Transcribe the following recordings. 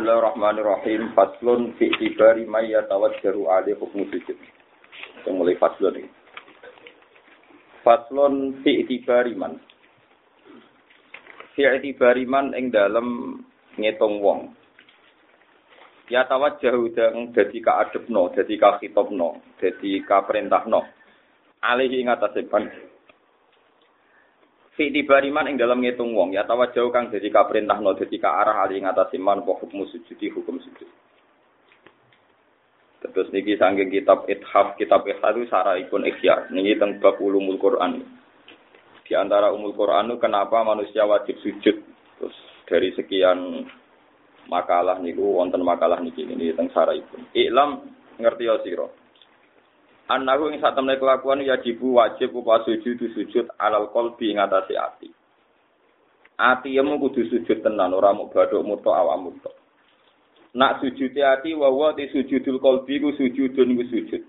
Bismillahirrahmanirrahim. Faslun fi ibari may yatawajjahu alaihi hukmu sujud. Kita mulai faslun ini. Faslun fi ibari man. Fi ibari man ing dalem ngitung wong. Ya tawajjahu dang dadi ka adepno, dadi ka khitobno, dadi ka perintahno. Alaihi ing atase fi bariman ing dalam ngitung wong ya tawajjau kang dadi kaprintahno dadi ka arah ali ngatasi man wa hukum sujudi hukum sujud. Terus niki sanggeng kitab Ithaf, kitab Ithaf itu sarahipun ikhya. Niki teng bab ulumul Quran. Di antara umul Quran kenapa manusia wajib sujud. Terus dari sekian makalah niku wonten makalah niki ini teng sarahipun. Iklam ngerti ya sira. Anahu ing sak temne kelakuan yajibu wajib upa sujud sujud alal qalbi ngatasi ati. Ati yemu kudu sujud tenan ora mung badhok muto awak muto. Nak sujud ati wa wa ti sujudul qalbi ku sujudun ku sujud.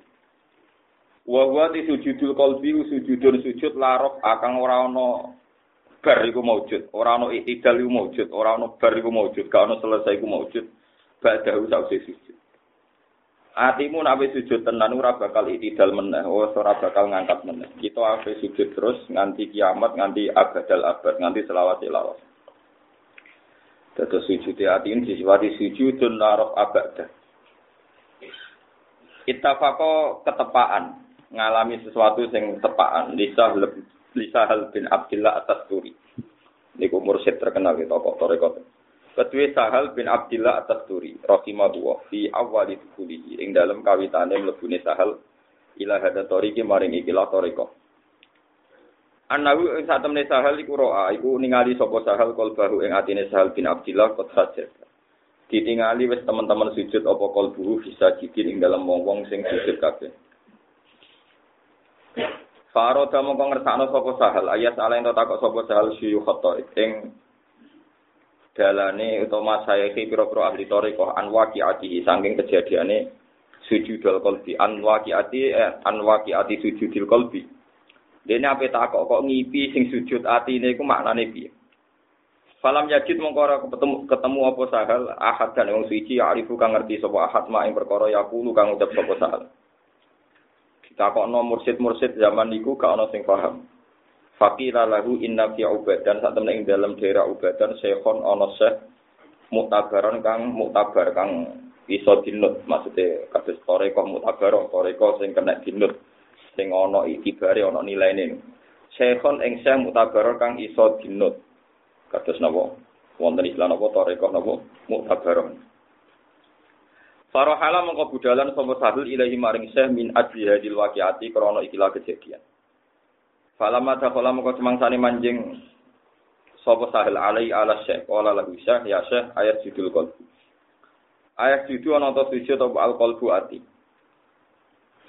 Wa wa sujudul ku sujudun sujud larok akang ora ana bar iku maujud, ora ana iktidal iku maujud, ora bar iku maujud, gak selesai iku maujud. Badahu sausé sujud. Atimu nabi sujud tenan ora bakal itidal meneh, oh ora bakal ngangkat meneh. Kita ape sujud terus nganti kiamat, nganti abadal abad, nganti selawat selawat. Dados sujud ati ini disifati sujudun narof abadah. Ittafaqo ketepaan, ngalami sesuatu sing tepaan, lisah lisah bin Abdillah atas turi. Niku mursyid terkenal gitu, tokoh. Kedua Sahal bin Abdillah atas turi, rahimahullah, fi awali tukulihi, ing dalam kawitane mlebune Sahal, ila hada toriki maring ikilah toriko. Anahu ing saat temne Sahal iku roa, iku ningali sopo Sahal bahu ing atine Sahal bin Abdillah kot sajad. Ditingali wis teman-teman sujud apa kolbuhu bisa jidin ing dalam wong-wong sing sujud kabeh. Faro damo kong ngersakno sopo Sahal, ayat yang takok sopo Sahal syuyuh ing dalane utawa masayahi pira-pira ahli thariqah an waqi'atihi saking kejadiane sujudul qalbi. An waqi'ati eh, an waqi'ati sujudul qalbi. Dene ape tak kok kok ngipi sing sujud atine iku maknane piye? Falam yajid mongko ketemu ketemu apa sahal ahad dan wong suci arifu kang ngerti sapa ahad mak ing perkara yaqulu kang ucap sapa sahal. Kita kok mursid-mursid zaman niku gak ana sing paham Fakila lahu inna fi ubadan. Saat temen ing dalam daerah ubadan sekhon ono seh mutabaran kang mutabar kang iso dinut. Maksudnya kados toreko mutabaro toreko sing kena dinut. Sing ono itibare ono nilaine. Sekhon ing seh mutabar kang iso dinut. Kados napa? Wonten istilah napa? Toreko napa? Mutabaron Farohala mengko budalan sapa sahul ilahi maring seh min ajli hadil waqiati krana ikilah kejadian Falamma dakhala moko semangsane manjing sapa sahil alai ala syekh qala lahu syekh ya syekh ayat judul qalbu. Ayat judul ana ta sujud apa al qalbu ati.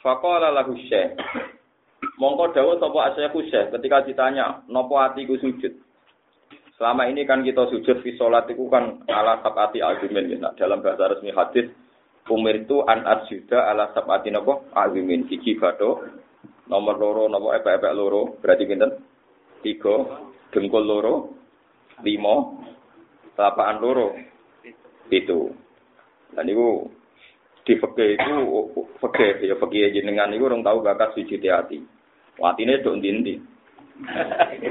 Faqala lahu syekh Mongko dawuh sapa asyikhu syekh ketika ditanya napa atiku sujud. Selama ini kan kita sujud fi salat itu kan ala sabati argumen ya. Dalam bahasa resmi hadis umir itu an asjuda ala sabati napa argumen iki badho Nomor loro nopo epek-epek loro berarti pinten? Tiga, dengkul loro, lima, telapaan loro, itu. Dan itu di fakir itu fakir ya fakir jenengan itu orang tahu bakat sujud hati. Watine dok dindi.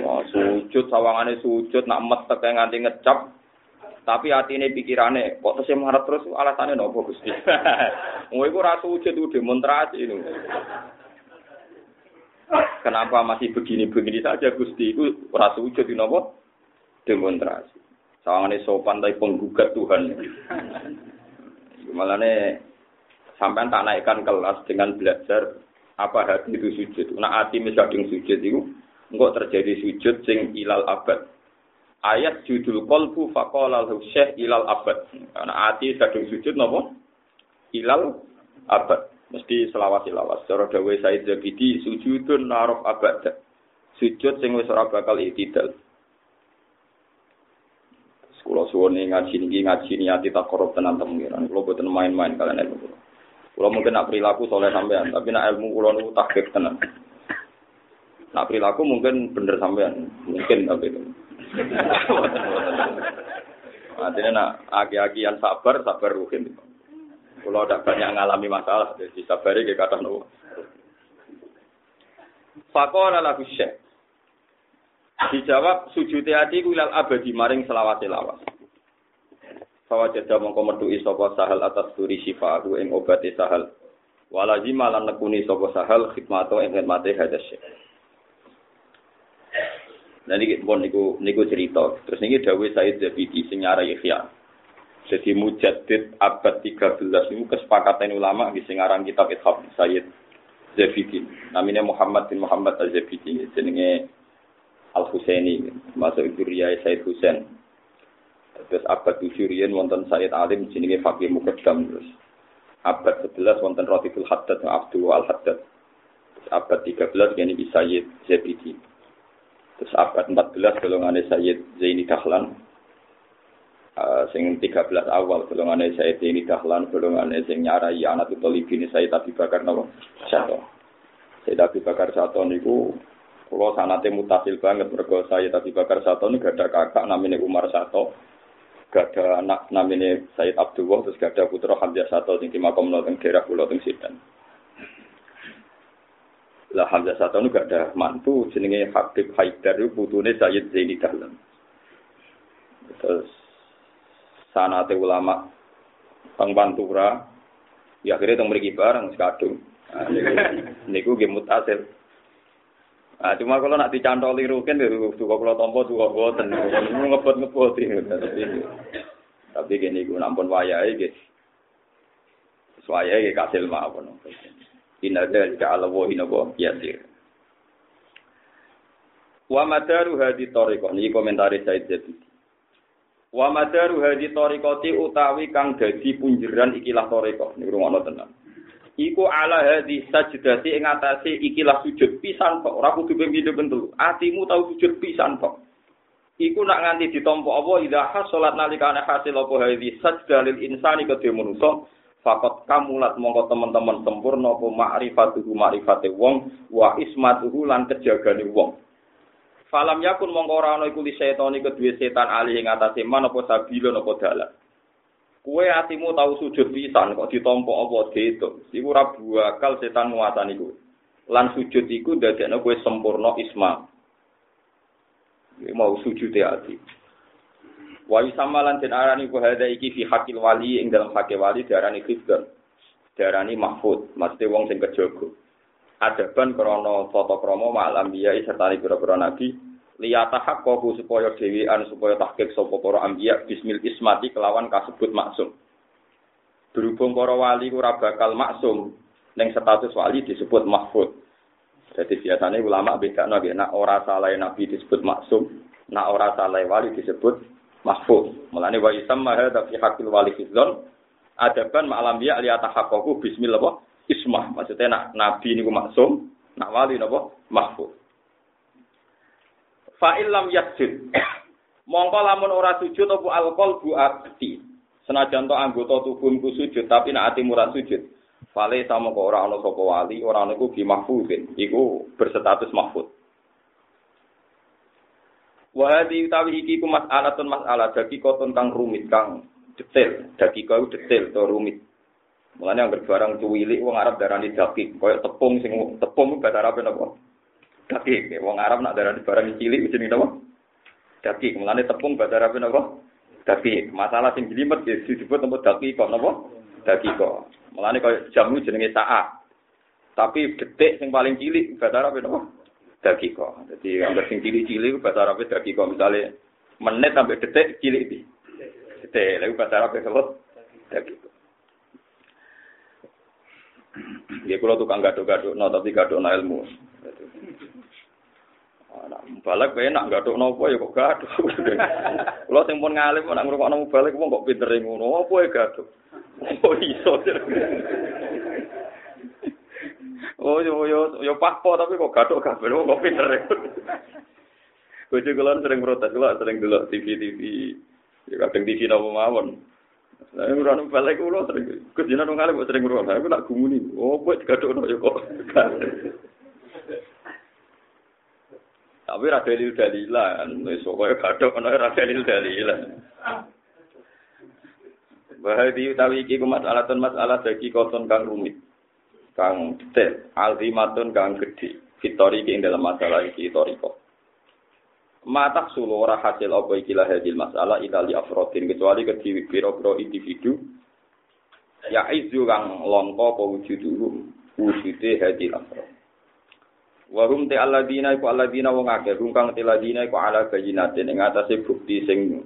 Wah, sujud sawangane sujud nak metek nganti ngecap tapi hati ini pikirannya kok terus marah terus alasannya nopo gusti. Mau iku rasa sujud udah demonstrasi ini. Kenapa masih begini-begini saja Gusti itu rasa wujud di nopo demonstrasi. Sawangane sopan tapi penggugat Tuhan. Malah nih sampai tak naikkan kelas dengan belajar apa hati itu sujud. Nah hati misalnya sujud itu enggak terjadi sujud sing ilal abad. Ayat judul kolbu fakola syekh ilal abad. Nah hati sedang sujud nopo ilal abad mesti selawat. Cara dawai Said Zabidi sujudun narof abad. Sujud sing wis ora bakal itidal. Kulo suwone ngaji niki ngaji niati tak korup tenan temengiran. Kulo boten main-main kalian ilmu kulo. Kulo mungkin nak perilaku soleh sampean, tapi nak ilmu kulo niku takbir tenan. Nak perilaku mungkin bener sampean, mungkin tapi itu. Artinya nak aki-aki yang sabar, sabar ruhin. Kalau tidak banyak ngalami masalah, jadi sabari ke kata nopo. Fakola lagu syekh. Dijawab sujud hati kulal abadi maring selawat lawas. Fawa jeda mongko mertui sapa sahal atas turi syifahu ing obate sahal. Walazima lan nekuni sapa sahal khidmato ing khidmate hadas syekh. Nah niki pun niku niku cerita. Terus niki dawuh Said Zabidi sing nyarai Ihya. Jadi mujaddid abad 13 niku kesepakatan ulama di sing aran kitab Ithaf Said Zabidi. Namanya Muhammad bin Muhammad Al-Zabidi jenenge Al Husaini masuk itu Riyai Said Husain. Terus abad 7 riyen wonten Said Alim jenenge Fakih Mukaddam terus. Abad 11 wonten Ratiful Haddad Abdul Al Haddad. Terus abad 13 ini bisa Sayyid Zabidi. Terus abad 14 golongannya Sayyid Zaini Dahlan. Uh, sing 13 awal golongannya Sayyid Zaini Dahlan, golongannya sing nyarai anak itu ini Sayyid Abi Bakar nama Sato. Sayyid Abi Bakar Sato niku kalau sanate mutasil banget mergo Sayyid Abi Bakar Sato ini gak ada kakak namanya Umar Sato. Gak ada anak namanya Sayyid Abdullah terus gak ada putra Hamzah Sato sing dimakom nang daerah Pulau Teng Sidan. Lah Hamzah Satu gak ada mantu jenenge Habib Haidar itu putune Sayyid Zaini Dahlan. Terus sanate ulama Bang Pantura ya akhirnya teng mriki bareng sekadung. Nah, niku nggih mutasil. Nah, cuma kalau nak dicantoli rukin, suka kalau tompo suka boten, ngebot ngebot tapi tapi gini gue nampun wayai gitu, wayai kasil mawon. Inna dzalika 'ala Allahi yasir. Wa madaru hadi tariqah niki komentari Said Jadi. Wa madaru hadi tariqati utawi kang dadi punjeran ikilah tariqah niku rumono tenan. Iku ala hadi sajdati ing atase ikilah sujud pisan kok ora kudu ping pindho bentuk. Atimu tau sujud pisan kok. Iku nak nganti ditampa apa idza hasalat nalikane hasil apa hadi sajdalil insani kedhe manusa Fakot kamulat mongko teman-teman sempurna apa ma'rifatuhu ma'rifate wong wa ismatuhu lan kejagane wong. Falam yakun mongko ora ana iku li setani kedue setan alih ing atase man apa sabila apa dalan. Kue atimu tau sujud pisan kok ditampa apa diitung. Iku ora bakal setan nguasani kowe. Lan sujud iku dadekno kowe sempurna isma. Mau sujud ati. Wa yusamalan den arani ku hada iki fi hakil wali ing dalam hakil wali diarani khifdan. Diarani mahfud, mesti wong sing kejaga. Adaban krana tata krama malam biya serta pira-pira nabi liyata hakku supaya dhewean supaya tahqiq sapa para ambiya bismil ismati kelawan kasebut maksum. Berhubung para wali ora bakal maksum ning status wali disebut mahfud. Jadi biasanya ulama beda nabi, nak ora salah nabi disebut maksum, nak ora salah wali disebut mahfuz. Mulane wa yusamma hadza fi haqqil wali fidzon adaban ma'alam ya li atahaqqaqu bismillah ismah. Maksudnya nak nabi niku maksum, nak wali napa mahfuz. Fa illam yasjud. Mongko lamun ora sujud apa alqol bu abdi. Senajan to anggota tubuhku sujud tapi nak ati murah sujud. Fale sama kok ora ana sapa wali, ora ana iku bi mahfuzin. Iku berstatus mahfuz. Wa hadhi utawi iki ku mas'alatun mas'alah dadi koton kang rumit kang detail, dadi kau detail to rumit. Mulane yang barang cuwilik wong Arab darani daki, koyo tepung sing tepung bahasa Arab napa? Daki, wong Arab nak darani barang cilik jenenge napa? Daki, mulane tepung bahasa Arab napa? Daki. Masalah sing jelimet ya disebut napa daki kok napa? Daki kok. Mulane koyo jamu jenenge saat. Tapi detik sing paling cilik bahasa Arab napa? dakiko. Jadi anggar sing cilik-cilik bahasa Arab dakiko misalnya menit sampai detik cilik di. Detik, lalu bahasa Arab apa? Dakiko. Ya kalau tukang gaduk-gaduk, no, tapi gaduk no ilmu. Nah, balik enak gaduk nopo ya kok gaduk. Kalau sing pun ngalim nak ngrungokno balik wong kok pinter ngono, apa ya gaduk. Oh iso. Oh yo yo yo pakpo tapi kok gathuk kabeh kok pinter. Bojo kula sering protes, kula sering dulu TV-TV. Ya kadang TV napa mawon. Lah ora nang balik kula sering kejina nang kali sering ngrungok. Aku nak gumuni. Oh, buat gathuk yo kok. Tapi ra dalil dalilan, wis gathuk ana ra dalil dalilan. Wahadi utawi iki ku masalah masalah bagi koton kang rumit. Kang detail, alzimatun kang gede. Fitori ing dalam masalah iki toriko. Matak sulu ora hasil apa iki lah hadil masalah itali afrodin kecuali ke biro-biro individu ya izu kang longko apa wujuduhu wujude hadil afrod. Warum te alladina iku alladina wong akeh rum kang te alladina iku ala bayinatin ing atase bukti sing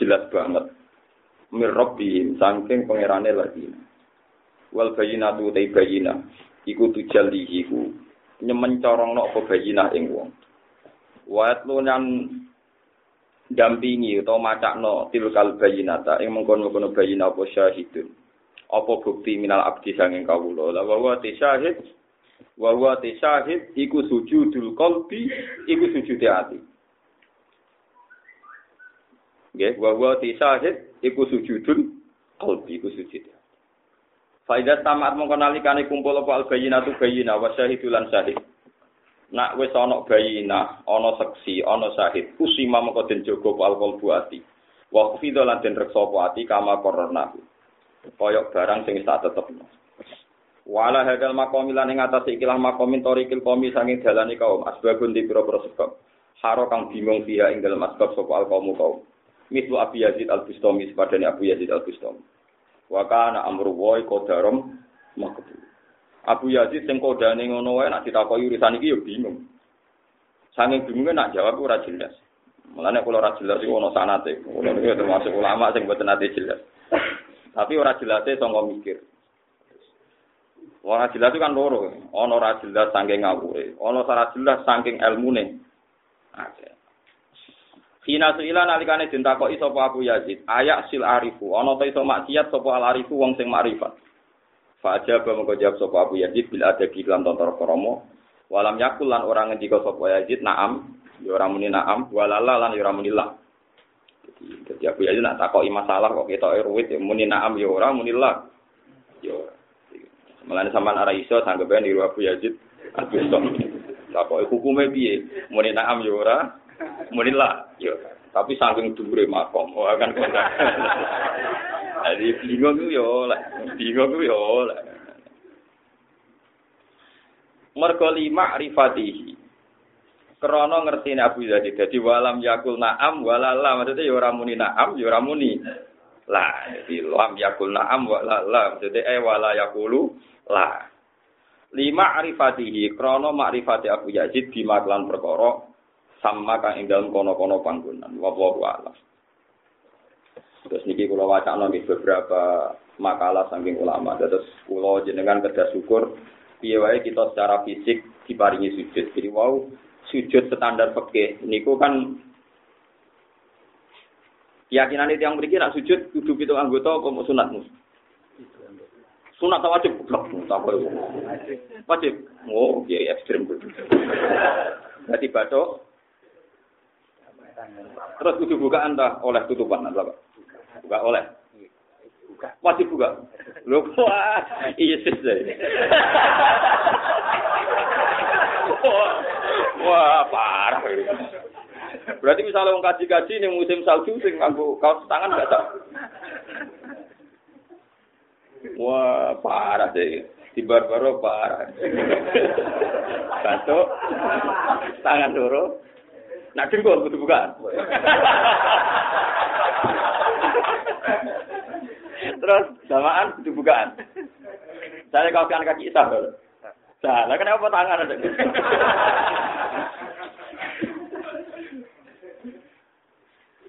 jelas banget mir rabbihim saking pangerane ladina. Wal bayinatu te bayina iku tujallihi iku nyemencorongno apa bayinah ing wong. Wat lunan dampingi utawa macakno tilkal bayinata ing mengkono-kono bayina apa syahidun. Apa bukti minal abdi sanging kawula. La wa syahid wa wa te syahid iku sujudul qalbi iku sujud ati. Nggih, wa wa te syahid iku sujudul qalbi iku sujud Faidah tamat mongko nalikane kumpul apa al bayinatu bayina wa syahid. Nak wis ana bayina, ana seksi, ana sahid, kusima mengko den jaga alkohol buati. Wa khfidha lan den reksa apa ati kama korona. Kaya barang sing sak tetepno. Wala hadal makomi lan ing atas ikilah makomin torikil komi sanging dalane kaum asbabun di pira-pira sebab. Haro kang bingung dia ing dalam asbab sapa al kaum. Mislu Abi Yazid al-Bustami sepadane Abu Yazid al-Bustami. Wa kana amru wa qadarum makbul. Abu Yazid sing kodane ngono wae nak ditakoki urusan iki ya bingung. Sange bingunge nak jawab ora jelas. Mulane kula ora jelas iku ono sanate. Kula niku termasuk ulama sing mboten ate jelas. Tapi ora jelase sangka mikir. Ora jelas itu kan loro. Ono ora jelas saking ngawure, ono ora jelas saking ilmune. Oke. Hina suila nalikane den takoki sapa Abu Yazid, ayak sil arifu, ono ta iso maksiat sapa al arifu wong sing makrifat. Fajar mengko jawab sapa Abu Yazid bil ada di dalam tontor kromo. Walam yakul lan orang ngendika sapa Yazid naam, ya ora muni naam, walala lan ya ora muni la. Jadi Abu Yazid nak takoki masalah kok kita ruwit ya muni naam ya ora muni la. Ya ora. Mulane sampean ora iso sanggep niru Abu Yazid Abu Stom. Takoki hukume piye? Muni naam ya ora, muni la. Ya. Tapi saking dhuwure makom, oh kan kondang. Jadi bingung itu ya oleh, bingung itu ya oleh. Mergo lima rifatihi. Krono ngerti Abu Yazid. Jadi walam yakul naam walala. Maksudnya ya ora muni naam, ya ora muni. Lah, jadi lam yakul naam walala. Maksudnya eh wala yakulu lah. Lima arifatihi. Krono makrifati Abu Yazid di maklan perkara sama kang ing dalem kono-kono panggonan. Wallahu a'lam. Terus niki kula wacana nggih beberapa makalah saking ulama. Terus kula jenengan kerja syukur piye kita secara fisik diparingi sujud. Jadi wow sujud standar peke niku kan keyakinan itu yang beri nak sujud kudu itu anggota apa mau sunat mus sunat atau wajib blok tak wajib oh ya ekstrim berarti batok terus kudu bukaan dah oleh tutupan apa Buka oleh. Buka. Wajib buka. Lho wah, iya sih. wah, parah. Berarti misalnya wong kaji-kaji ning musim salju sing nganggo kaos tangan enggak tak. Wah, parah deh. Di barbaro parah. Satu, tangan loro. Nah, dengkul kudu buka. Terus samaan dibukaan. Saya kau kan kaki isah dulu. Salah kenapa tangan ada?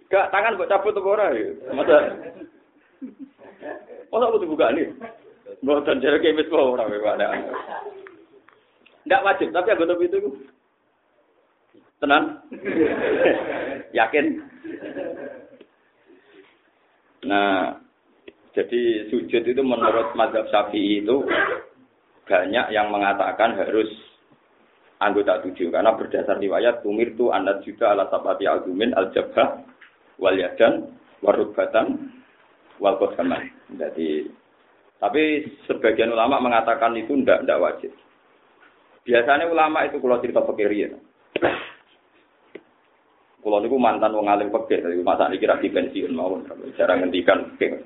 Gak tangan buat cabut tuh orang ya. Masa Masa butuh buka nih? Buatan jarak kemis kok orang ada. Enggak wajib, tapi anggota itu Tenang. Yakin? Nah, jadi sujud itu menurut madhab syafi'i itu banyak yang mengatakan harus anggota tujuh karena berdasar riwayat tumir tu anak juga ala sabati agumin al jabha wal yadan warubatan wal kosaman. Jadi tapi sebagian ulama mengatakan itu tidak tidak wajib. Biasanya ulama itu kalau cerita fakir ya. Kalau niku mantan wong alim pekeh, tapi masa niki ra pensiun mawon, cara ngendikan pekeh.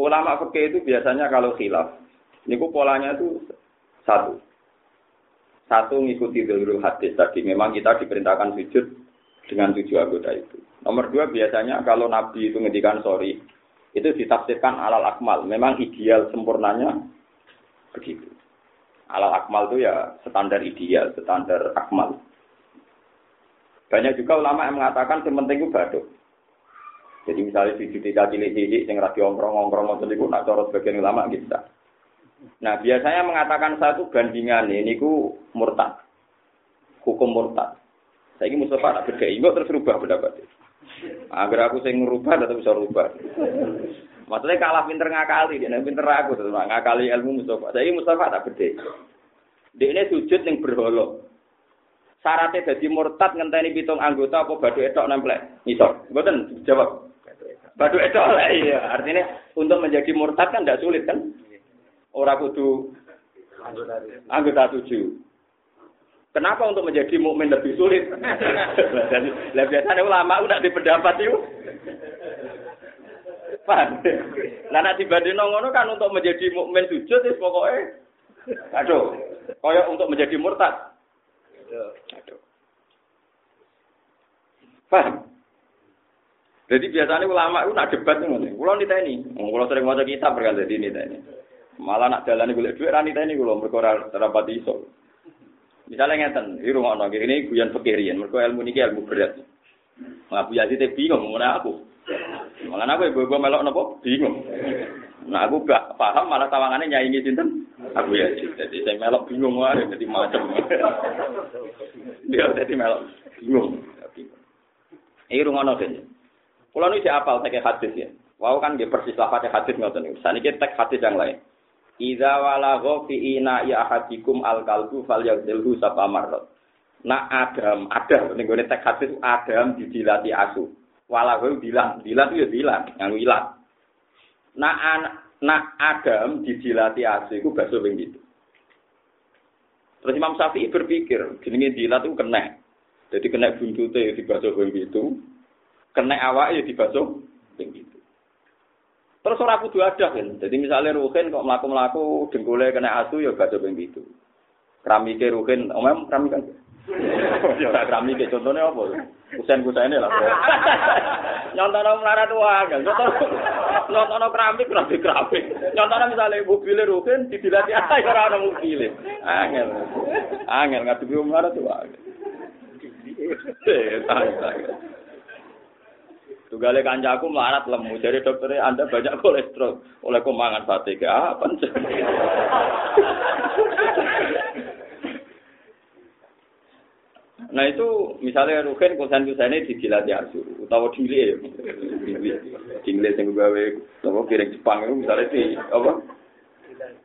ulama fikih itu biasanya kalau khilaf, niku polanya itu satu. Satu ngikuti dulu hadis tadi. Memang kita diperintahkan sujud dengan tujuh anggota itu. Nomor dua biasanya kalau Nabi itu ngedikan sorry, itu ditafsirkan alal akmal. Memang ideal sempurnanya begitu. Alal akmal itu ya standar ideal, standar akmal. Banyak juga ulama yang mengatakan yang penting itu baduk. Jadi misalnya di tiga cilik-cilik yang radio ongkrong-ongkrong itu niku nak cara sebagian ulama bisa. Nah, biasanya mengatakan satu bandingan ini ku murtad. Hukum murtad. Saya ini Mustafa tak beda, enggak terus rubah pendapat. Agar aku sing ngerubah tetap bisa rubah. Maksudnya kalah pinter ngakali, dia pinter aku terus ngakali ilmu Mustafa. Saya ini Mustafa tak beda. Dia ini sujud yang berholok. Syaratnya jadi murtad ngenteni pitung anggota apa badu etok nemplek. Misal, betul jawab. Badu etok lah iya. Artinya untuk menjadi murtad kan tidak sulit kan? Orang kudu anggota tujuh. Kenapa untuk menjadi mukmin lebih sulit? Lah biasanya ulama udah di pendapat itu. Paham? Nah, nak dibanding ngono kan untuk menjadi mukmin sujud pokoknya aduh, kayak untuk menjadi murtad. Paham? Jadi biasanya ulama itu nak debat nih, Kulo nita ini, kulo sering baca kitab berkali jadi nita ini. Malah nak jalan boleh duit rani ini kulo berkoral terapat iso. Misalnya ngeten, di rumah nongki ini guyon pikirian, mereka ilmu ini ilmu berat. Ngaku ya sih bingung, mana aku. Malah aku ibu ibu melok nopo bingung. Nah aku gak paham malah tawangannya nyanyi sinten. Aku ya jadi saya melok bingung wae jadi macam. Dia jadi melok bingung. Ini rumah nongki. Kalau ini apal saya hadis ya. Wow kan dia persis lafaznya hadis ngoten niku. Saniki teks hadis yang lain. Idza walagha fi ina ya ahadikum al kalbu falyadzilhu sapa marrat. Nak Adam, Adam ning gone teks hadis Adam didilati asu. Walagha dilat, dilat itu ya dilat, yang wilat. Nak anak nak Adam didilati asu iku bakso ping gitu. Terus Imam Syafi'i berpikir, jenenge dilat itu kena. Jadi kena buntute di bakso ping gitu. Kena awak ya di ping gitu. Terus ora kudu ada kan. Jadi misalnya Ruhin kok mlaku-mlaku dengkule kena asu ya gak coba gitu. Keramike Ruhin, omem keramik kan. Ya ora keramike contohnya apa? Kusen-kusene lah. Nyontono melarat wae. Nyontono nyontono keramik keramik keramik. Nyontono misalnya mobil Ruhin didilati ae ora ono mobil. Angel. Angel ngadepi melarat wae. Tugale kancaku melarat lemu. Jadi dokternya Anda banyak kolesterol. Oleh kemangan sate ke apa? Nah itu misalnya Rukin kusan kusannya di Gila Asu, utawa Dili ya, Dili yang gawe apa piring Jepang itu misalnya di apa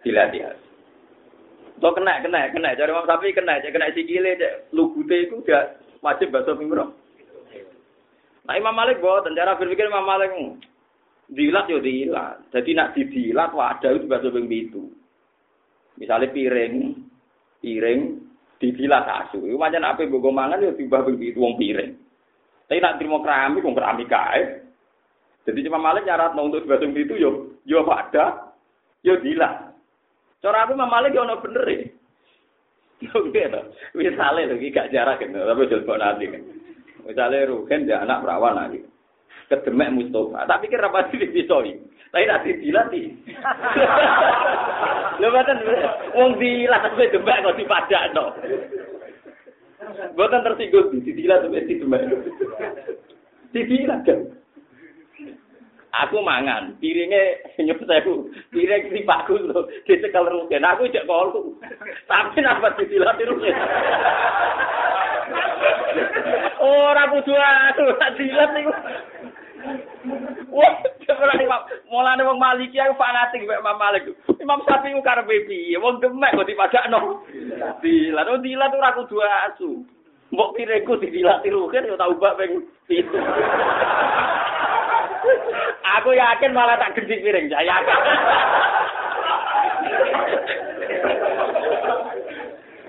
Gila Asu. Lo kena kena kena, cari orang sapi kena, cek kena sikile, cek lugute itu dia wajib bahasa pinggir. Nah Imam Malik buat cara berpikir Imam Malik dilat yo dilat. Jadi nak didilat wadah itu bahasa itu. Misalnya piring, piring didilat asu. Itu macam apa bogo mangan yo tiba itu wong piring. Tapi nak terima keramik wong keramik kae. Jadi Imam Malik nyarat untuk bahasa itu yo yo wadah yo dilat. Cara aku Imam Malik yo ono bener e. Oke, misalnya lagi gak jarak kan, tapi coba nanti kan. Misalnya Ruhen dia anak perawan lagi. Kedemek Mustafa. Tak pikir apa sih dipisoi. Tapi nanti dilatih. Lho boten wong dilat kowe demek kok dipadakno. Boten tersinggung di dilat mesti demek. Didilat kan. Aku mangan, piringnya senyum saya piring loh, dicekel rugen. Aku cek kolku, tapi napa didilat rugen. Ora kudu aku tak dilat niku. Wah, ora Imam, mulane wong Maliki aku fanatik mek Imam Malik. Imam Syafi'i ku karepe piye? Wong demek kok dipadakno. Dilat, oh dilat ora kudu asu. Mbok pireku didilat tiruken yo tau bak ping 7. Aku yakin malah tak gendhi piring, saya yakin.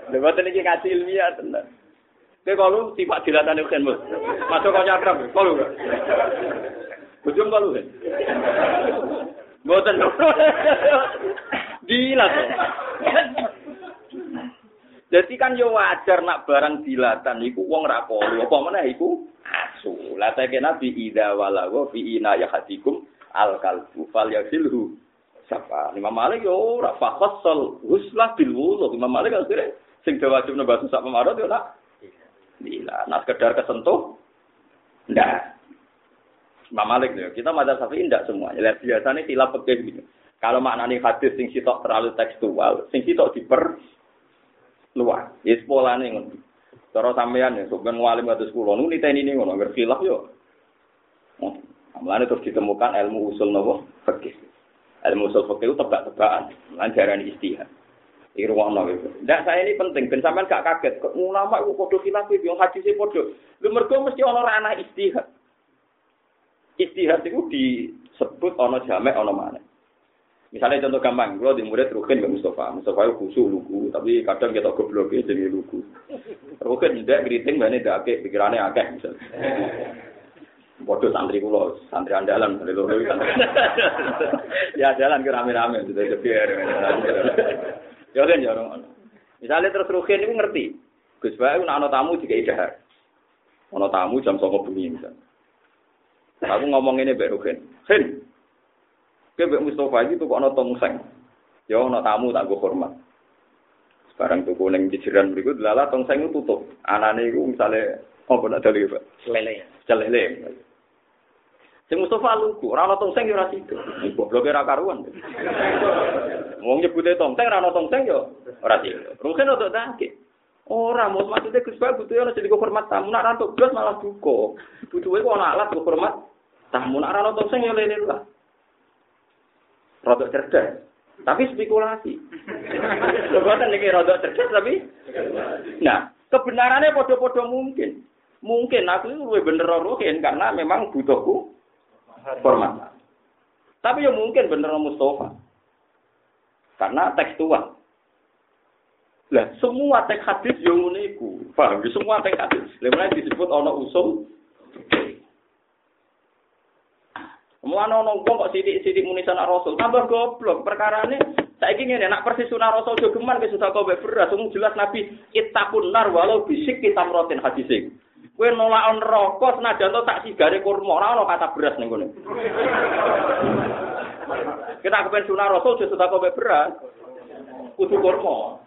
Lha iki ngaji ilmiah tenan. Kowe kalau sifat dilatane kan Mas. Masuk kok akrab, kalau. Bujung kalau kan. Mboten. Dilat. Jadi kan yo wajar nak barang dilatan iku wong ra kolu, apa meneh iku asu. Lah teke Nabi ida walawa fi ina yahatikum al kalbu fal yasilhu. Sapa? Imam Malik yo ora fakhassal huslah bil wudu. Imam Malik akhirnya sing wajib nebatu sak pemarot yo nak. Bila nak sekedar kesentuh ndak. Imam Malik ya. Kita mazhab Syafi'i ndak semuanya. Lihat biasanya khilaf fikih gitu. Kalau maknanya hadis sing sitok terlalu tekstual, sing sitok diper luar. Ya polane ngono. Cara sampean ya sampean ngalim kados kula niku niteni ini ngono, ngerti khilaf yo. Mulane terus ditemukan ilmu usul nopo fikih. Ilmu usul fikih itu tebak-tebakan, lanjaran istihad. Iki ruwono gitu. Ndak saya ini penting ben sampean gak kaget. Ulama iku padha khilaf yo hadise padha. Lho mergo mesti ana ranah istihad. Istihad itu disebut ana jamek ana mana. Misalnya contoh gampang, kalau di murid Rukin ke Mustafa, Mustafa itu khusus lugu, tapi kadang kita goblok jadi lugu. Rukin tidak keriting, mana tidak akeh, pikirannya akeh misalnya. Bodoh santri kulo, santri andalan, dari luar Ya jalan ke rame-rame, sudah biar. Ya kan ya orang. Misalnya terus Rukin itu ngerti, Gus Bayu nak tamu juga idahar. Ono tamu jam songko bumi misalnya. Aku ngomong ini Mbak Rukin. Hin, Kowe mbek Mustofa iki tuku ana tongseng. Ya ana tamu tak gue hormat. Sekarang tuku ning jejeran mriku lala tongseng itu tutup. Anane iku misale apa nak dali, Pak? Celele. Celele. Sing Mustafa lugu, ora ana tongseng ya ora sido. Gobloke ra karuan. Wong nyebute tongseng ora ana tongseng ya ora sido. Rugen untuk tak. Ora, mau maksudnya Gus Pak butuh ana jadi hormat tamu, nak rantuk blas malah duka. Butuhe kok ana alat hormat tamu, nak ana tongseng ya lele lah. rodok cerdas. Tapi spekulasi. Bukan ini rodok cerdas tapi. Nah, kebenarannya podo-podo mungkin. Mungkin aku lebih bener mungkin karena memang butuhku format. Tapi ya mungkin bener Mustafa. Karena tekstual. Lah, semua teks hadis yang uniku. Paham? Semua teks hadis. Lalu disebut ono usul Mulane ono wong kok sithik-sithik muni sanak Rasul, tambah goblok. Perkarane saiki ngene, nek persis sunah Rasul jogeman ke sudah kowe beras, wong jelas Nabi ittaqun nar walau bisik kita merotin hadise. Kowe nolak neraka senajan to tak sigare kurma, ora ono kata beras ning kene. Kita kepen sunah Rasul sudah kowe beras. Kudu kurma.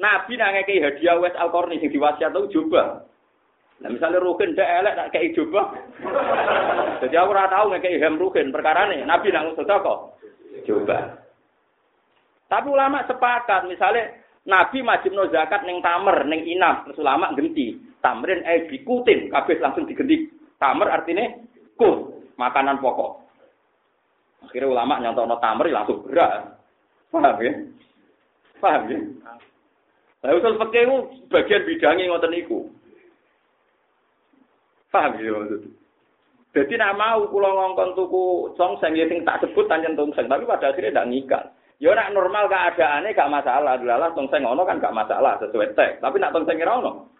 Nabi nang ngekei hadiah wes al-Qarni sing diwasiat coba. Nah misalnya Rukin ndak elek tak kayak coba. Jadi aku ora tahu ngekei hem perkara nih. Nabi nang kok. Coba. Tapi ulama sepakat misalnya Nabi wajib no zakat neng tamer, neng inam, terus ulama genti. Tamrin eh dikutin, kabeh langsung digenti. Tamer artinya kut, makanan pokok. Akhirnya ulama nyontoh no tamer langsung berat. Paham ya? Paham ya? Nah, usul fakih bagian bidangnya ngoten niku. Paham ya maksud. Jadi nak mau pulau ngongkon tuku tongseng ya sing tak sebut tanjen tongseng, tapi pada akhirnya tidak ngikal. Ya nak normal keadaannya gak masalah, adalah tongseng ono kan gak masalah sesuai teks. Tapi nak tongseng kira ono.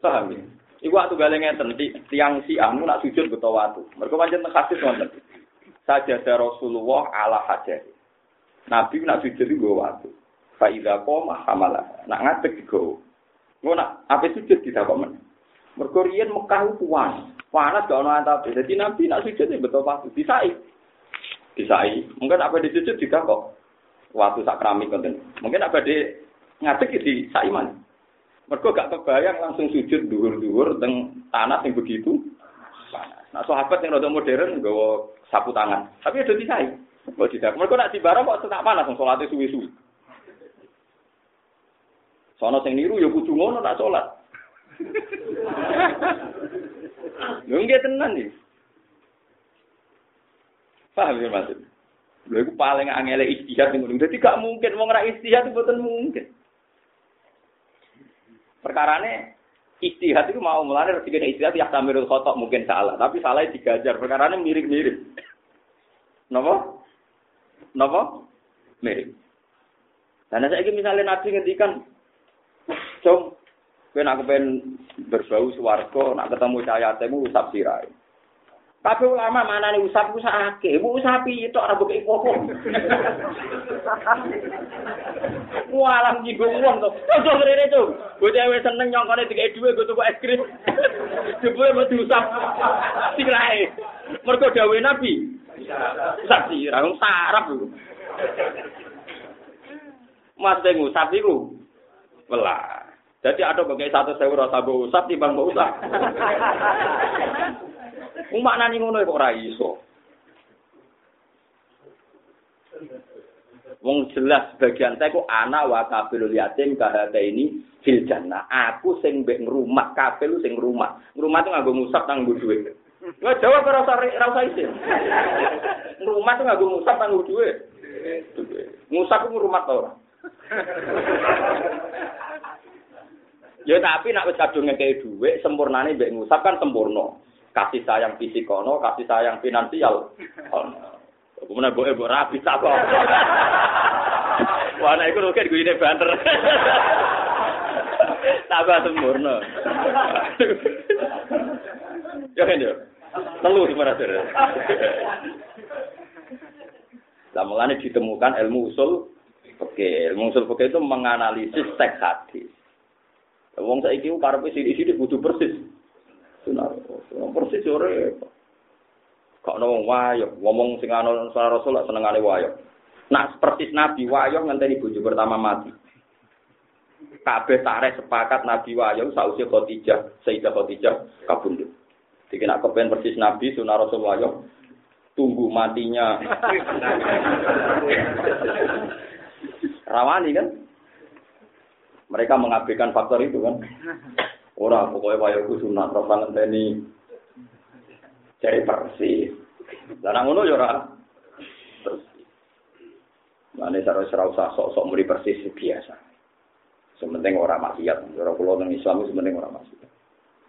Paham ya? Iku waktu gale ngeten tiang si nak sujud beto watu. Mereka pancen hadis wonten. Sajadah Rasulullah ala hajah. Nabi nak sujud iku watu. Fa idza qoma hamala. Nak ngadeg digowo. Ngono apa sujud kita kok men. Mergo riyen Mekah kuwan. Panas gak ono antap. Jadi Nabi nak sujud ya betul pasti disai. Mungkin apa disujud juga kok. Waktu sak keramik konten. Mungkin apa di ngadeg di saiman. Mergo gak kebayang langsung sujud dhuwur-dhuwur teng tanah yang begitu. Nah sahabat yang rada modern nggawa sapu tangan. Tapi ada disai. Kok tidak. Mergo nak di barang kok tak panas salate suwi-suwi. Sono sing niru ya kudu ngono nak salat. Nggih tenan iki. Paham ya maksud? Lho iku paling angel istihad ngono. Dadi gak mungkin wong istihad itu boten mungkin. Perkarane istihad itu mau mulane rezeki istihad ya tamirul khotok mungkin salah, tapi salah digajar. Perkarane mirip-mirip. Napa? Napa? Mirip. Dan saya misalnya Nabi ngendikan Cung, nak kepen berbau swarga, nak ketemu cahaya temu usap sirai. Tapi ulama mana nih usap usap ake, bu usapi itu orang buka ipopo. Walam jibung uang tuh, tuh tuh beri tuh. Gue cewek seneng nyongkone tiga dua, gue tuh es krim. Jebule mau diusap, sirai. Mereka dawe nabi. Usap sih, orang sarap lu. Mas dengu usap itu, belah. Jadi ada bagai satu sewu rasa usap, timbang bu usap. Umak nani ngono kok ora iso. Wong jelas bagian kok anak wa kabilul yatim kahate ini fil. Aku sing mbek ngrumat kabil sing ngrumat. Ngrumat itu nganggo musab nang nggo dhuwit. Nggak jawab ora usah ora usah isin. Ngrumat itu nganggo musab nang nggo dhuwit. Ku ngrumat to ora? Ya tapi nak wis kadung ngekei dhuwit sempurnane mbek ngusap kan sempurna. Kasih sayang fisik ono, kasih sayang finansial ono. Kemudian gue gue rapi tak kok. Wah, itu rugi gue ini banter. Tambah sempurna. Ya kan ya. Telu sebenarnya. Lah mulane ditemukan ilmu usul Oke, ilmu usul oke itu menganalisis teks hadis. Wong saiki karepe sithik-sithik kudu persis. Sunar. Persis ora. Kok ono wayo ngomong sing ana Rasul senengane wayo. Nah, persis Nabi wayo ngenteni bojo pertama mati. Kabeh tarik sepakat Nabi wayo sausi Khadijah, Sayyidah Khadijah kabundut. Jadi nak kepen persis Nabi sunah Rasul wayo tunggu matinya. Rawani kan? Mereka mengabaikan faktor itu kan. Orang pokoknya wayaku sunat terus ngenteni cari persis. Dan ngono ya ora. Mane ora usah sok-sok muri persis biasa. Sementing ora maksiat. Ora kula nang Islam sementing ora maksiat.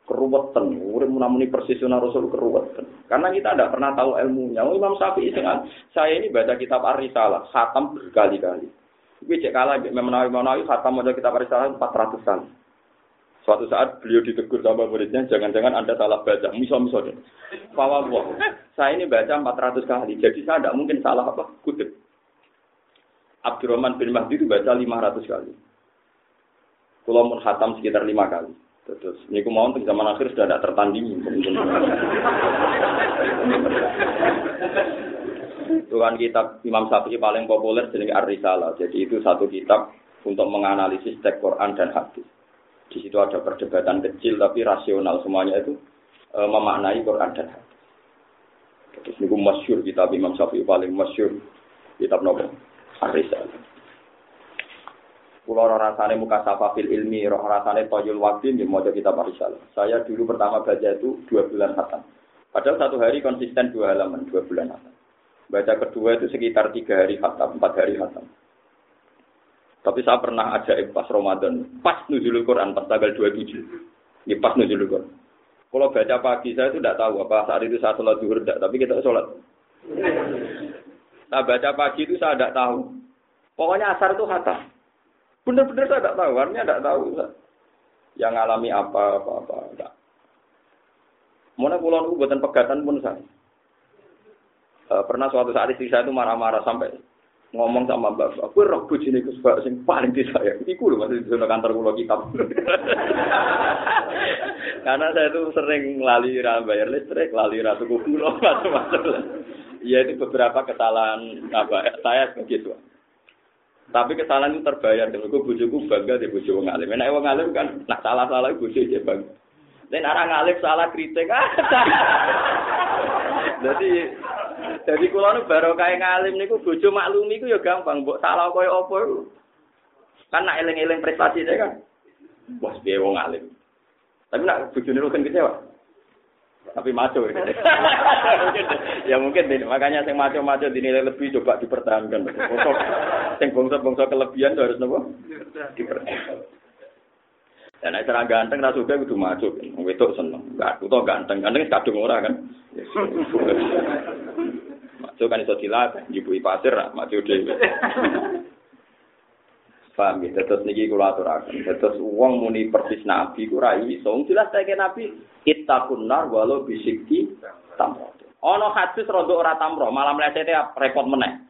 Keruwetan, urip munamuni persis sunah Rasul keruwetan. Karena kita tidak pernah tahu ilmunya. Oh, Imam Syafi'i dengan saya ini baca kitab Ar-Risalah, khatam berkali-kali. Tapi cek kalah, menawi menawi khatam ada kitab Ar-Risalah 400 kali. Suatu saat beliau ditegur sama muridnya, jangan-jangan Anda salah baca. Misal-misal. Bahwa saya ini baca 400 kali, jadi saya tidak mungkin salah apa kutip. Abdurrahman bin Mahdi itu baca 500 kali. Pulau Murhatam sekitar 5 kali. Terus, ini mau untuk zaman akhir sudah tidak tertandingi. itu kan kitab Imam Syafi'i paling populer jadi Ar-Risalah. Jadi itu satu kitab untuk menganalisis teks Quran dan hadis. Di situ ada perdebatan kecil tapi rasional semuanya itu e, memaknai Quran dan hadis. Ini masyur kitab Imam Syafi'i paling masyur kitab Nabi Ar-Risalah. Kulo rasane muka fil ilmi, roh rasane toyul waktu di mau kitab Ar-Risalah. Saya dulu pertama baca itu dua bulan khatam. Padahal satu hari konsisten dua halaman, dua bulan khatam. Baca kedua itu sekitar tiga hari khatam, empat hari khatam. Tapi saya pernah ada pas Ramadan, pas nuzulul Quran, pas tanggal 27. Ini pas nuzulul Quran. Kalau baca pagi saya itu tidak tahu apa saat itu saya sholat zuhur tidak, tapi kita sholat. Nah baca pagi itu saya tidak tahu. Pokoknya asar itu kata. Benar-benar saya tidak tahu, artinya tidak tahu. Yang alami apa, apa, apa, enggak. Mana pulau buatan pegatan pun saya. E, pernah suatu saat istri saya itu marah-marah sampai ngomong sama bapak, aku roh bujine Gus Bak sing paling disayang. Iku lho masih di kantor kula kitab. Karena saya itu sering lali ra bayar listrik, lali ra tuku gula macam-macam. Ya itu beberapa kesalahan apa saya begitu. Tapi kesalahan itu terbayar dengan gue bujuku bangga di bujuk wong alim. Enak wong alim kan nak salah-salah bujuk aja bang. Dan orang alim salah kritik ah. Jadi Jadi kula nu kae ngalim niku bojo maklumi iku ya gampang, mbok salah koyo apa. Kan nak eling-eling prestasi saya kan. Wah, piye wong alim. Tapi nak bojone kan kecewa. Tapi maco ya. ya mungkin ini. makanya sing maco-maco dinilai lebih coba dipertahankan. Untuk sing bangsa-bangsa kelebihan harus nopo? Dipertahankan. Dan nek cara ganteng ra suka kudu maco. Wedok seneng. Enggak, kudu ganteng. Ganteng kadung ora kan. Maco kan iso dilatih, njupui pasir, maco dhewe. Paham ya? Terus niki kula aturaken. Terus wong muni persis nabi ku ra iso. Jelas saiki nabi ittaqun nar walau bisikti tamro. Ana hadis rada ora tamro, malam mlecete repot meneh.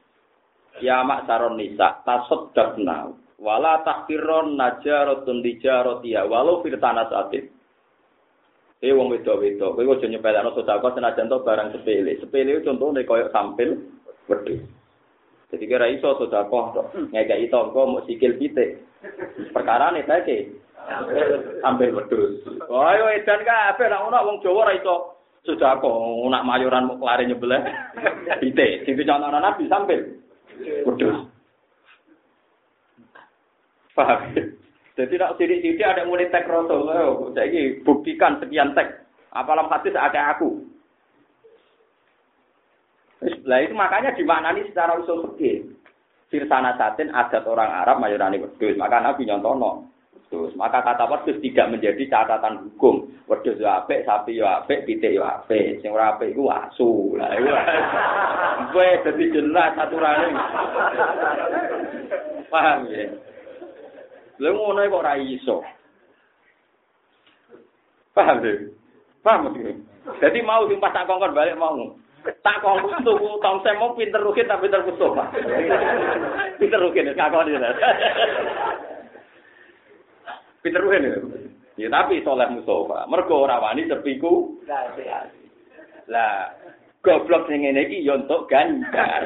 Ya mak saron nisa tasaddaqna wala tahfiron najaratun dijarotia walau firtana satin. Eh wong wedok-wedok, kowe aja nyepelekno sedekah senajan to barang sepele. Sepele contohnya koyo sampil wedhus. Jadi kira iso sedekah tok. Ngekeki tangga mau sikil pitik. Perkara nih saiki ambil wedhus. Oh ayo edan kabeh nek ana wong Jawa ora iso sedekah nak mayoran mau kelare nyebelah pitik. Sing dicontohno Nabi sampil wedhus. Paham? Jadi nak sidik-sidik ada mulai tek roto. Oh, jadi buktikan sekian tek. Apalah hadis ada aku. Nah itu makanya dimaknani secara usul fikih. Firsana satin adat orang Arab mayoritas wedus. Maka Nabi nyontono. Terus maka kata wedus tidak menjadi catatan hukum. Wedus yo apik, sapi yo apik, pitik yo apik. Sing ora apik iku asu. Lah iku. Wes dadi jelas aturane. Paham ya? Lha ngono kok ora iso. Paham deh. Paham deh. Jadi mau sing pas tak kongkon balik mau. Tak kongkon tuku tong mau pinter rukin tapi pinter Mustafa. pinter rukin kakon iki. pinter rukin. Ya tapi soleh Mustafa. Mergo ora wani sepiku. Lah goblok sing ngene iki ya entuk ganjar.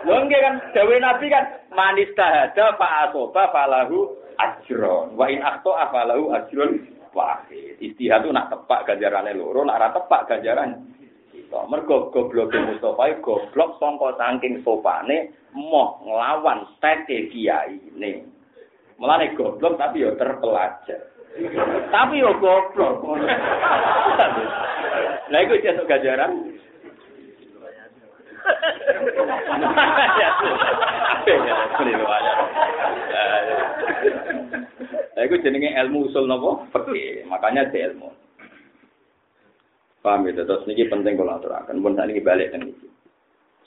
Lho kan dawe Nabi kan manis tahada fa asoba falahu ajron. Wa in akhto afalahu ajron wahid. Istihad nak tepak ganjarane loro, nak ora tepak ganjaran So, mergo goblok Mustafa goblok sangka saking sopane moh nglawan teke kiai ini. Mulane goblok tapi yo terpelajar. tapi yo goblok. Lah iku jatuh ganjaran. Lah iku jenenge ilmu usul napa? Fikih. Makanya di ilmu. Paham ya, terus niki penting kalau aturaken. Pun sakniki balik teng iki.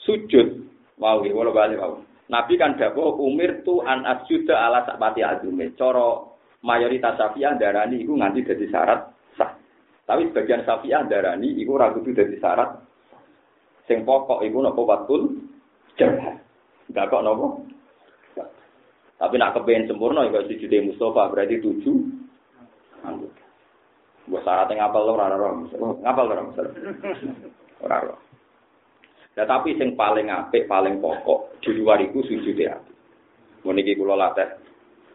Sujud mau iki wala balik mau. Nabi kan dawuh umir tu an asjuda ala sakpati azume. Cara mayoritas Syafi'ah darani iku nganti dadi syarat sah. Tapi sebagian Syafi'ah darani iku ora kudu dadi syarat Sing pokok iku napa watul jerah. Enggak kok napa? Tapi nak kepengen sempurna ya sujud Mustafa berarti tujuh anggota. Gue syaratnya ngapal ora ora ngapal ora ora ora. Ya tapi sing paling apik, paling pokok di luar iku sujud ya. Meniki kula latih.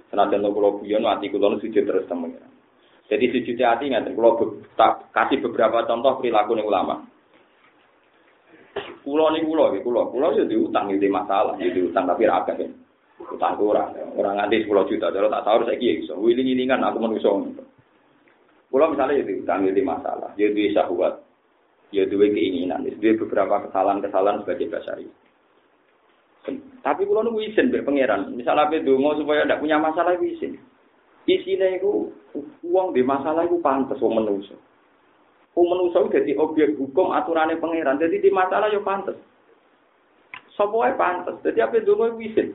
Senajan kula guyon ati kula sujud terus temen. Jadi sujud hati ngaten kula kasih beberapa contoh perilaku ulama. Kulo nih kulo, kulo, kulo ya diutang itu masalah, ya diutang tapi raga kan. Utang kurang, orang nganti sepuluh juta, kalau tak tahu saya kira, so wiling wilingan aku manusia. Kulo misalnya ya diutang itu masalah, ya itu syahwat, ya dua keinginan, itu beberapa kesalahan-kesalahan sebagai basari. Tapi kulo nunggu izin be pangeran, misalnya be dongo supaya tidak punya masalah izin. Isinya itu uang di masalah itu pantas uang manusia. Wong menungso dadi objek hukum aturane pangeran. Jadi di masalah yo pantes. Sopo wae pantes. Dadi apa donga wisin.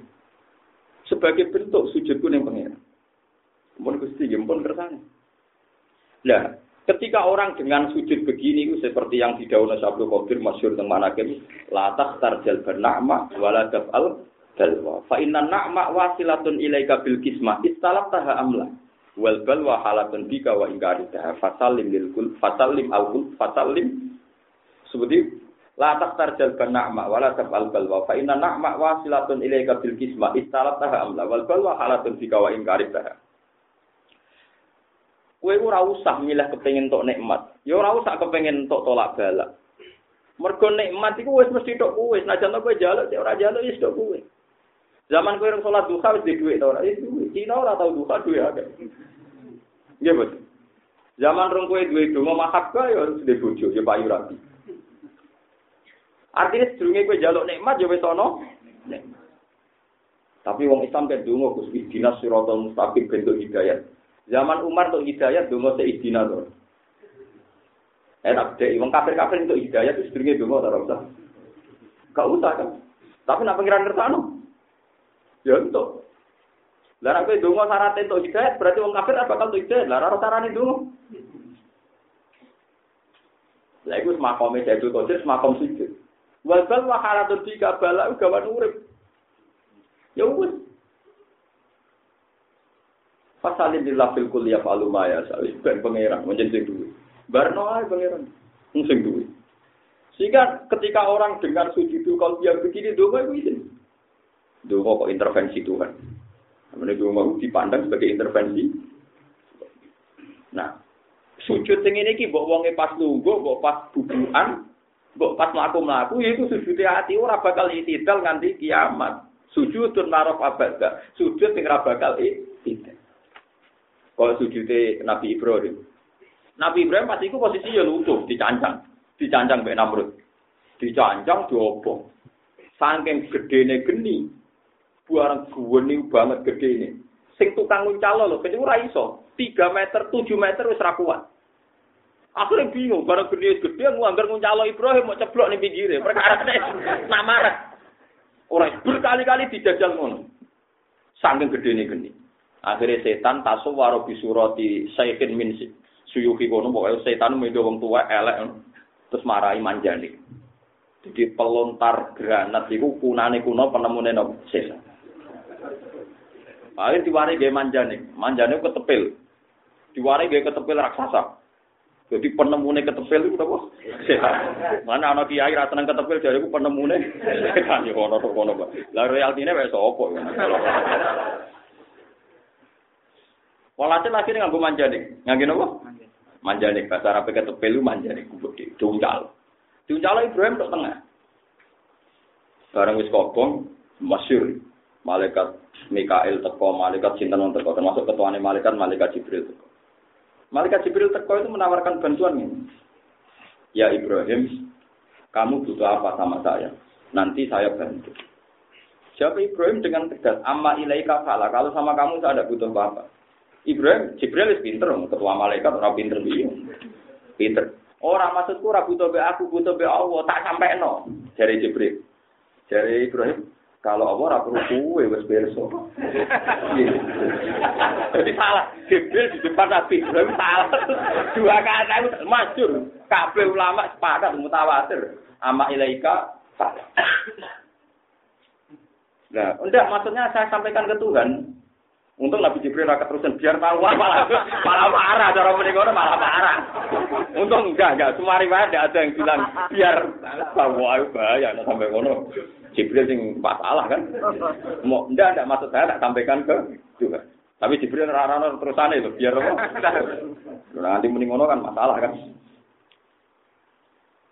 Sebagai bentuk sujudku ning pangeran. Mun Gusti nggih pun kersane. Nah, ketika orang dengan sujud begini itu seperti yang di daun Sabtu Qadir masyhur teng manakim la tarjal bernama wala taf'al dalwa fa inna na'ma wasilatun ilaika bil kismah istalabtaha amla wal balwa halatun bika wa ingkarita fasalim lil kul fasalim al kul fasalim seperti la taktar jalban na'ma wala tabal balwa fa inna na'ma wasilatun ilaika bil kisma istalataha amla wal balwa halatun bika wa ingkarita Kue ora usah milih kepengin tok nikmat. Ya ora usah kepengin tok tolak balak. Mergo nikmat iku wis mesti tok kowe. Senajan kowe jaluk, ora jaluk wis tok kowe. Zaman kowe salat duha wis di dhuwit ta ora? Wis duwe. Cina ora tau duha duwe akeh. Nggih, Bos. Zaman rong kowe duwe donga mahabbah ya harus di bojo, ya payu rapi. Artinya sedurunge kowe jaluk nikmat ya ana. Tapi wong Islam kan donga Gus dinas siratal mustaqim bentuk hidayat. Zaman Umar untuk hidayat donga seidina to. Eh tak dek wong kafir-kafir untuk hidayat itu sedurunge donga ta ora usah. Gak usah kan. Tapi nak pengiran kersane Ya untuk. Lah nek donga syarat entuk hidayat berarti wong kafir apa bakal hidayat. Lah ora carane donga. Lah iku semakome Jadul Qadir semakom sujud. Wa bal wa halatun tiga bala gawan urip. Ya wis. Pasalin di lafil kuliah faluma ya sawi ben pangeran menjen sing duwe. Barno pangeran. Sehingga ketika orang dengar sujud kalau dia begini donga itu izin. Donga kok intervensi Tuhan. Namanya donga dipandang sebagai intervensi. Nah, sujud sing ini ki mbok wonge pas lungguh, mbok pas bubukan, mbok pas mlaku-mlaku itu sujud hati ora bakal itidal nganti kiamat. Sujud tun narok abada. Sujud sing ora bakal itidal. Kalau sujudnya Nabi Ibrahim. Nabi Ibrahim pasti itu posisi ya lutuh, dicancang. Dicancang Mbak Namrud. Dicancang, diobong. Saking gedene geni. Buarang geni banget gedene. Sing tukang nguncalo lho, kene ora iso. 3 meter, 7 meter wis ra kuat. Akhirnya bingung, barang gede gede, nganggar nguncalo Ibrahim mau ceblok nih pinggirnya. Perkara namara. Orang berkali-kali dijajal ngono. Saking gede nih geni. Akhirnya setan taso waro bisurati saykin min suyuhi kono pokoknya setan medo wong tua elek terus marahi manjani. Jadi pelontar granat itu kunane kuno penemune nopo setan. Akhirnya diwari gaya manjani, manjani ketepil. Diwari gaya ketepil raksasa. Jadi penemune ketepil itu apa? Setan. Mana anak kiai ra seneng ketepil jadi aku penemune setan yo ono to kono. Lah realtine wis apa ya. Walhasil akhirnya nganggo manjanik. Nganggo apa? Manjanik. Bahasa Arab ketepel manjanik. Diuncal. Diuncal Ibrahim ke tengah. Barang wis kobong, masyur. Malaikat Mikael teko, malaikat Sinten teko. Termasuk ketuanya malaikat, malaikat Jibril teko. Malaikat Jibril teko itu menawarkan bantuan ini. Ya Ibrahim, kamu butuh apa sama saya? Nanti saya bantu. Siapa Ibrahim dengan tegas, amma ilaika fala. Kalau sama kamu saya tidak butuh apa-apa. Ibrahim, Jibril wis pinter, ketua malaikat ora pinter piye. Pinter. Ora maksudku ora butuh be aku, butuh be Allah, tak sampai no. Jari Jibril. Jari Ibrahim, kalau Allah ora perlu kuwe wis beres. Jadi salah. Jibril di depan Nabi Ibrahim salah. Dua kata itu masyur. Kabeh ulama sepakat mutawatir. Ama ilaika salah. Nah, enggak maksudnya saya sampaikan ke Tuhan, Untung Nabi Jibril rakyat terusan biar tahu malah malah marah cara menikono malah marah. Untung enggak enggak semua riwayat ada yang bilang biar bahwa ayo bahaya nah, sampai kono. Jibril sing masalah kan. Mau enggak enggak maksud saya tak sampaikan ke juga. Tapi Jibril rara terusane itu biar apa? Nanti menikono kan masalah kan.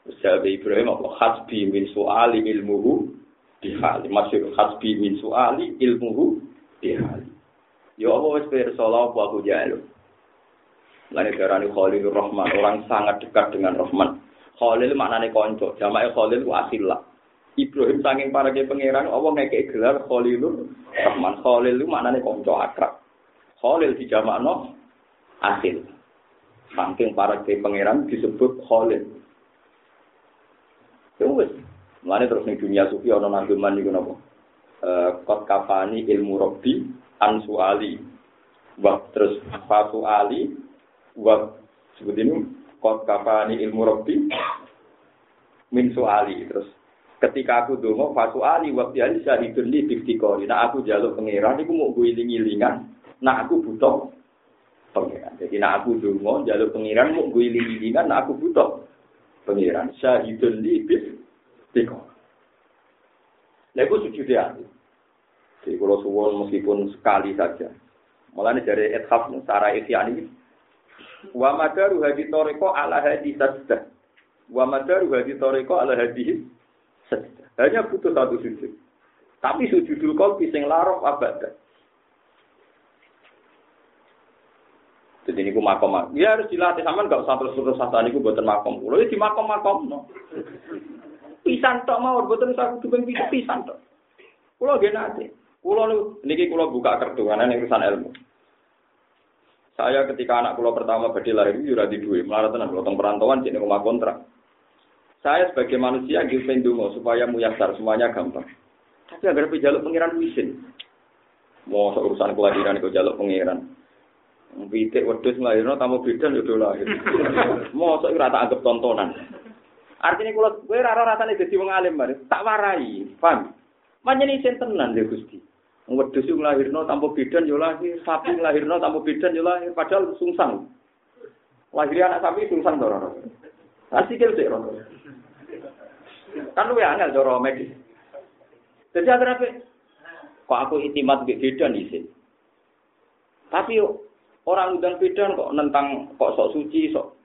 Usaha Ibrahim apa hasbi min su'ali ilmuhu bihali. Masyur hasbi min su'ali ilmuhu bihali. Ya Allah wis pirsa apa aku jalu. Lane darani Khalilur Rahman, orang sangat dekat dengan Rahman. Khalil maknane konco, jamae Khalil ku asilah. Ibrahim saking para ke pangeran Allah ngekek gelar Khalilur Rahman. Khalil itu maknane konco akrab. Khalil dijamakno asil. Saking para ke pangeran disebut Khalil. Ya wis. Mulane terus ning dunia sufi ana nanduman niku napa? Eh kot kafani ilmu robbi ansu ali wa terus fatu ali. Wa sebut ini kot kafani ilmu robbi min suali. Terus ketika aku dongo fatu ali wa ali syahidun li biftikori. Nah aku jaluk pangeran iku mau gue iling-ilingan nah aku butuh pangeran jadi nah aku dongo jaluk pangeran mau gue iling-ilingan nah aku butuh pangeran syahidun li biftikori. Lha iku sujud hati. Jadi kalau suwon meskipun sekali saja. Mulanya dari ethaf secara ikhyan ini. Wa madaru hadi toriko ala hadi sajdah. Wa madaru hadi toriko ala hadi sajdah. Hanya butuh satu sujud. Tapi sujudul qalbi sing larok abad. Jadi ini makom Ya harus dilatih sama nggak usah terus terus satu ini buatan makom. Kalau di makom makom no. Pisan tok mau buatan satu tuh pisan tok. Kalau gak nanti. Kulo niki kulo buka kartu karena ini urusan ilmu. Saya ketika anak kulo pertama badhe lahir itu ora di duwe, melarat tenan kulo perantauan jadi rumah kontrak. Saya sebagai manusia gitu dongo supaya muyasar semuanya gampang. Tapi agar jaluk pengiran wisin. Mau urusan kelahiran itu jaluk pangeran. Pitik wedhus nglahirno tamu bidan yo lahir. Mosok ora tak anggap tontonan. Artinya kalau gue rara rasanya jadi wong alim tak warai, paham? Manjani sen tenan ya Gusti. Wedhus yo nglahirno tanpa bidan yo lahir, sapi nglahirno tanpa bidan yo lahir, padahal sungsang. Lahir anak sapi sungsang to ora. Asik sik ora. Kan lu ya angel cara medis. Jadi akhirnya kok aku itimat mbek bidan isin. Tapi orang undang bidan kok nentang kok sok suci sok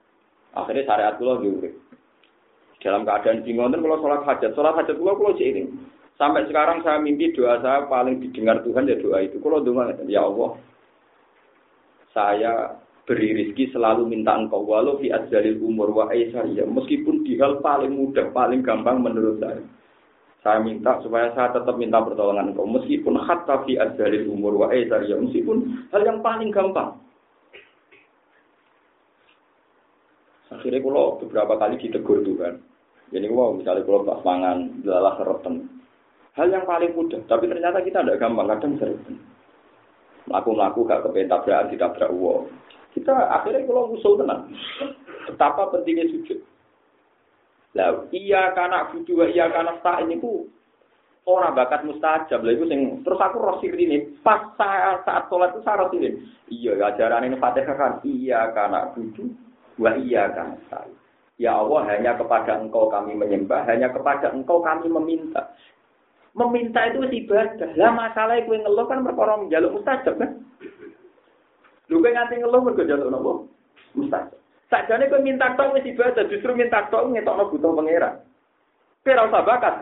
akhirnya syariat kula urip. Dalam keadaan bingung kalau sholat hajat, sholat hajat kula kula ini. Sampai sekarang saya mimpi doa saya paling didengar Tuhan ya doa itu. Kalau doa ya Allah, saya beri rizki selalu minta engkau. Walau fi adzalil umur wa ya meskipun di hal paling mudah paling gampang menurut saya saya minta supaya saya tetap minta pertolongan engkau. Meskipun hatta fi adzalil umur wa ya meskipun hal yang paling gampang. Akhirnya kalau beberapa kali ditegur Tuhan. Jadi wow misalnya kalau pas mangan serotan hal yang paling mudah tapi ternyata kita tidak gampang kadang serotan melaku-melaku gak kepengen tabrakan ditabrak uang kita akhirnya kalau usul tenang. Betapa pentingnya sujud. Lah, iya karena budu iya karena tak ini ku orang bakat mustajab. Lah itu sing terus aku roh ini pas saya saat sholat itu saya roh ini. Iya ajaran ini Fatihah kan iya karena budu wa iya karena tak. Ya Allah hanya kepada engkau kami menyembah, hanya kepada engkau kami meminta. Meminta itu ibadah. Lah masalah itu ngeluh kan perkara menjaluk mustajab kan. Lu kowe nganti ngeluh mergo njaluk napa? Mustajab. Sakjane kowe minta tok wis ibadah, justru minta tok ngetokno butuh pangeran. Ora usah bakat.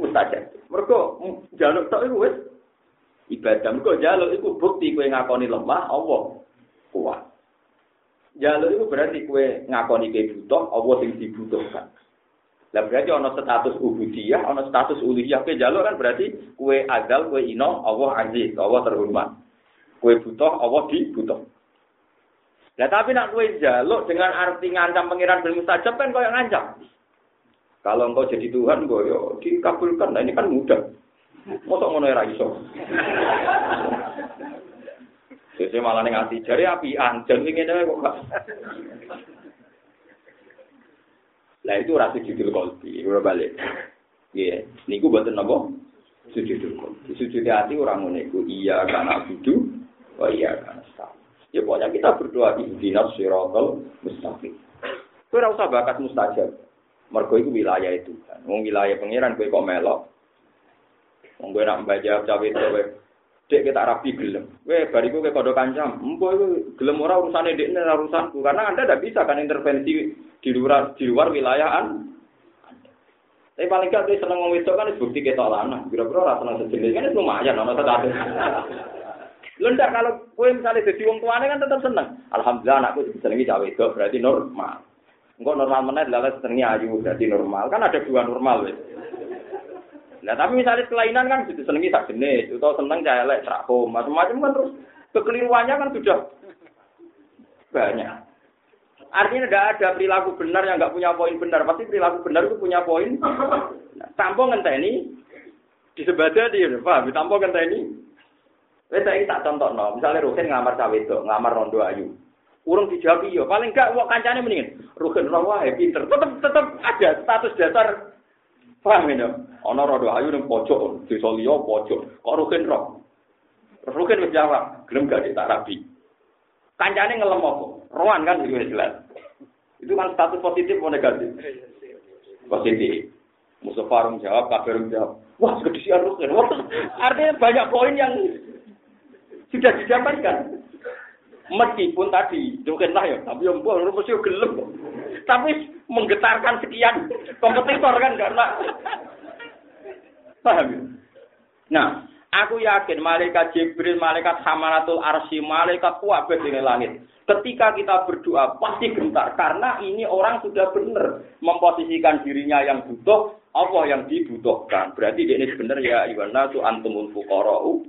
Mustajab. Mergo njaluk tok iku wis ibadah. Mergo njaluk iku bukti kowe ngakoni lemah Allah kuat. Jaluk itu berarti kue ngakoni kue butuh, Allah sing dibutuhkan. Lah berarti ana status ubudiyah, ana status uluhiyah. Kue jaluk kan berarti kue azal, kue ino, Allah aziz, Allah terhormat. Kue butuh, Allah dibutuh. Nah tapi nak kue jaluk dengan arti ngancam pengiran bil mustajab kan kau yang ngancam. Kalau engkau jadi Tuhan, kau yo dikabulkan. Nah ini kan mudah. Mosok ngono ora iso. Sese malah ning ati jare api anjen ngene kok. Lah itu rasa judul kolbi, ora balik. Iya, niku buatan napa? Sujudul kolbi. Sujud hati orang ngono iku iya karena budu, Oh iya kan Ya pokoknya kita berdoa di dinas sirotol mustaqim. Kau ora usah bakat mustajab. Mergo itu wilayah itu kan. Wong wilayah pangeran kowe kok melok. Wong kowe nak mbaca cawe itu Dek kita rapi gelem. Weh, bariku ke kodok kancam. Empo itu gelem ora urusannya dek ini urusanku. Karena anda tidak bisa kan intervensi di luar di luar wilayah Tapi paling gak seneng ngomong itu kan bukti kita lana. Kira-kira rasa seneng sejenis kan lumayan. Nama tetap Lendak kalau kue misalnya jadi wong tuane kan tetap seneng. Alhamdulillah anakku senengi cawe itu berarti normal. Enggak normal mana adalah senengi ayu berarti normal. Kan ada dua normal wes. Nah tapi misalnya kelainan kan sudah senengi tak jenis, atau seneng cahaya lek macam-macam kan terus kekeliruannya kan sudah banyak. Artinya tidak ada perilaku benar yang nggak punya poin benar. Pasti perilaku benar itu punya poin. Nah, tampung ngenteni di sebadah dia, paham? Tampung ngenteni Wes saiki tak contohno, misalnya Rukin ngamar cawe itu, ngamar rondo ayu. Urung dijawab iya, paling gak wong kancane mendingin. Rukin ora wae pinter, tetep tetep ada status dasar paham ya. Ana rondo ayu ning pojok, desa liya pojok. Kok Rukin ro? Rukin wis jawab, gelem gak tak. Kancane ngelem apa? Roan kan itu jelas. Itu kan status positif atau negatif? Positif. Musuh Farung jawab, Kabir jawab. Wah, kedisian Rukin. Artinya banyak poin yang sudah didapatkan. Meskipun tadi, mungkin lah ya, tapi yang buah, mesti gelem. Tapi menggetarkan sekian kompetitor kan karena paham ya? Nah, aku yakin malaikat Jibril, malaikat Hamalatul Arsy, malaikat kuat di langit. Ketika kita berdoa pasti gentar karena ini orang sudah benar memposisikan dirinya yang butuh, Allah yang dibutuhkan. Berarti dia ini benar ya Iwana tu antumul fuqara'u.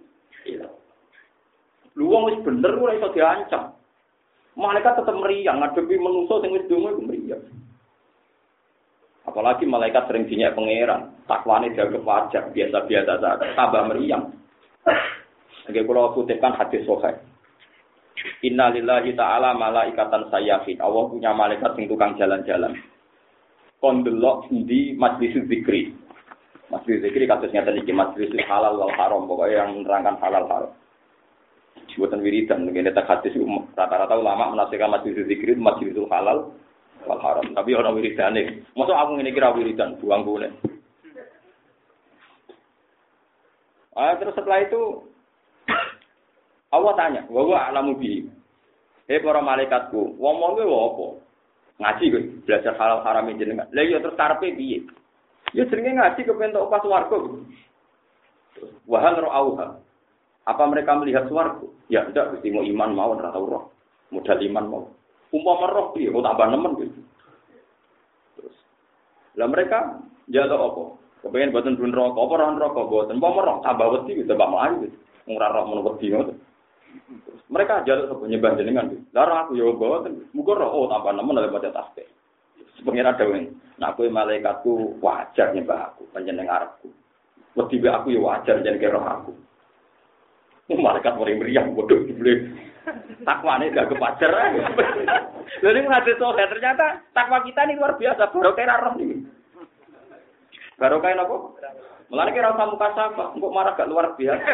Lu wong wis bener ora iso diancam. Malaikat tetap meriang ngadepi menungso sing wis donga meriang. Apalagi malaikat sering dinyak pangeran, takwane jaga wajar, biasa-biasa saja, tambah meriang. Nggih kula kutipkan hadis sahih. Innalillahi ta'ala malaikatan sayyafin. Allah punya malaikat sing tukang jalan-jalan. Kon delok di majlis zikri. Majlis zikri kasusnya tadi majlis halal wal haram pokoknya yang menerangkan halal haram. Buatan wiridan, mungkin tak hadis rata-rata ulama menafsirkan majlis zikri majlis halal wal haram. Tapi orang wiridan nih, masuk aku ini kira wiridan, buang boleh. Ah, terus setelah itu Allah tanya, wa alamu bi. Hei para malaikatku, wong wong kowe apa? Ngaji kowe, belajar halal haram jenengan. Lah iya terus karepe piye? Ya jenenge ngaji kepen tok pas warga. Wahal ra'auha. Apa mereka melihat suaraku? Ya tidak, mesti mau iman mau ora tau roh. Modal iman mau. Umpama roh piye, kok tambah nemen gitu. Terus. Lah mereka jatuh apa? Kepengen buatan dun rokok, apa orang rokok buatan? Umpama roh tambah wedi tambah maju gitu. Ora roh mun wedi. Mereka jaluk sapa nyembah jenengan. Lah aku ya bawa muga roh oh tambah nemen oleh baca tasbih. Pengira dawuh, nak kowe malaikatku wajar nyembah aku, panjenengan arepku. Wedi aku ya wajar jenenge roh aku. Malaikat mulai meriang bodoh dibeli. Takwa ini gak kepacar. Jadi menghadiri sohe ternyata takwa kita ini luar biasa. Baru kayak roh ini. Baru kayak apa? Mulai kira usah muka sama, kok marah gak luar biasa.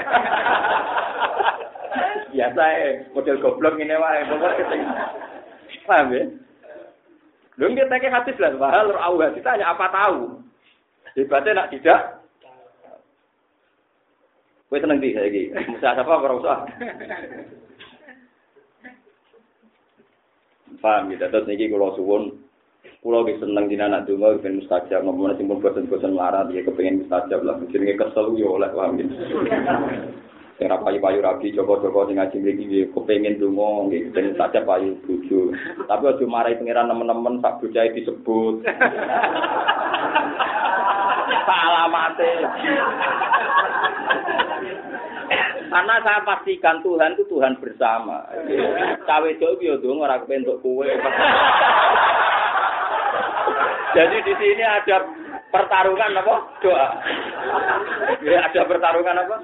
biasa ya, model goblok ini wae, pokoknya keting. Paham ya? Lu kita kayak hadis lah, bahal awal kita hanya apa tahu. Hebatnya nak tidak. Kowe seneng di saiki? Musa apa ora usah. Paham ya, terus niki kula suwun Pulau di seneng dina anak donga ben mustajab, ngomong nanti pun bosan-bosan marah dia kepengen mustajab lah, mungkin kesel yo oleh paham gitu. Sing ra payu-payu rabi joko-joko sing ngaji mriki nggih kepengin donga nggih kepengen mustajab payu bojo. Tapi aja marahi pangeran nemen-nemen sak bocahe disebut. Alamate. Karena saya pastikan Tuhan itu Tuhan bersama. Cawe jauh yo dong ora kepentuk kue. Jadi di sini ada pertarungan apa? Doa. Ya, ada pertarungan apa?